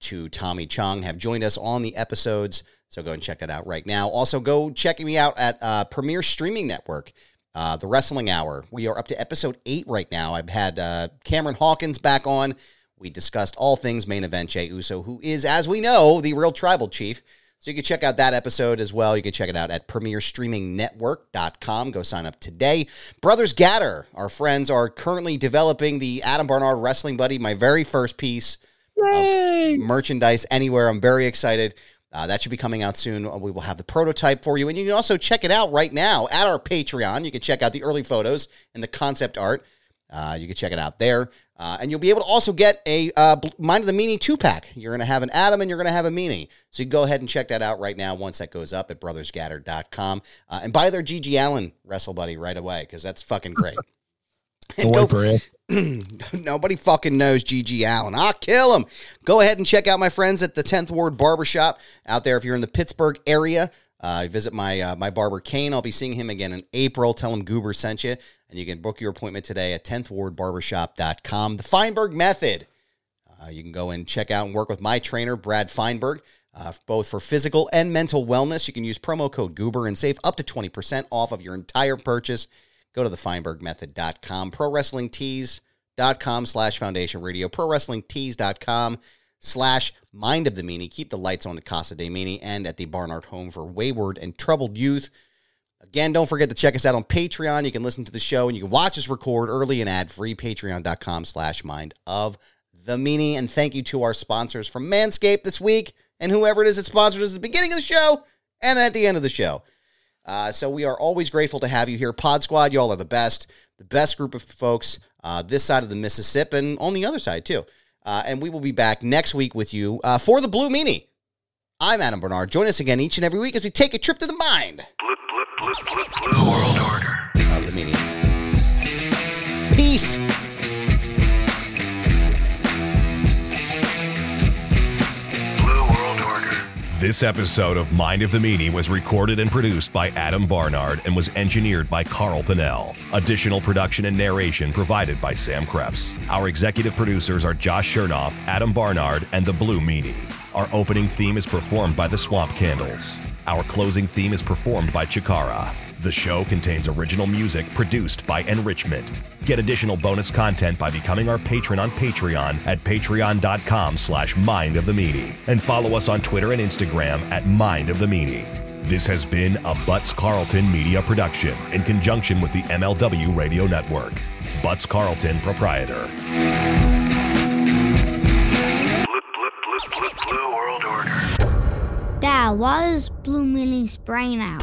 to Tommy Chong have joined us on the episodes. So go and check that out right now. Also, go check me out at uh, Premier Streaming Network, uh, The Wrestling Hour. We are up to episode eight right now. I've had uh, Cameron Hawkins back on. We discussed all things main event Jey Uso, who is, as we know, the real tribal chief. So you can check out that episode as well. You can check it out at premierstreamingnetwork.com. Go sign up today. Brothers Gaddor, our friends, are currently developing the Adam Barnard Wrestling Buddy, my very first piece of merchandise anywhere. I'm very excited. Uh, that should be coming out soon. We will have the prototype for you. And you can also check it out right now at our Patreon. You can check out the early photos and the concept art. Uh, you can check it out there. Uh, and you'll be able to also get a uh, Mind of the Meanie two pack. You're going to have an Adam and you're going to have a Meanie. So you can go ahead and check that out right now once that goes up at brothersgaddor.com. Uh, and buy their GG Allin Wrestle Buddy right away because that's fucking great. and go, for it. nobody fucking knows GG Allin. I'll kill him. Go ahead and check out my friends at the 10th Ward Barbershop out there if you're in the Pittsburgh area. Uh, visit my uh, my barber Kane. I'll be seeing him again in April. Tell him Goober sent you. And you can book your appointment today at 10thwardbarbershop.com. The Feinberg Method. Uh, you can go and check out and work with my trainer, Brad Feinberg, uh, both for physical and mental wellness. You can use promo code Goober and save up to 20% off of your entire purchase. Go to thefeinbergmethod.com. Pro Wrestling Tees.com slash Foundation Radio. Pro Wrestling Tees.com slash Mind of the Meanie. Keep the lights on at Casa de Meanie and at the Barnard Home for Wayward and Troubled Youth. Again, don't forget to check us out on Patreon. You can listen to the show and you can watch us record early and ad free. Patreon.com slash mind of the meanie. And thank you to our sponsors from Manscaped this week and whoever it is that sponsored us at the beginning of the show and at the end of the show. Uh, so we are always grateful to have you here. Pod Squad, y'all are the best, the best group of folks uh, this side of the Mississippi and on the other side too. Uh, and we will be back next week with you uh, for the Blue Meanie. I'm Adam Barnard. Join us again each and every week as we take a trip to the mind. Blue, blue, blue, blue, blue world order. Of the meanie. Peace. This episode of Mind of the Meanie was recorded and produced by Adam Barnard and was engineered by Carl Pinnell. Additional production and narration provided by Sam Krebs. Our executive producers are Josh Chernoff, Adam Barnard, and the Blue Meanie. Our opening theme is performed by the Swamp Candles. Our closing theme is performed by Chikara. The show contains original music produced by Enrichment. Get additional bonus content by becoming our patron on Patreon at patreon.com slash mind of the meanie. And follow us on Twitter and Instagram at mind of the meanie. This has been a Butts Carlton media production in conjunction with the MLW Radio Network. Butts Carlton, proprietor. Blue, blue, blue, blue, world order. Why does Blue Meanie sprain out?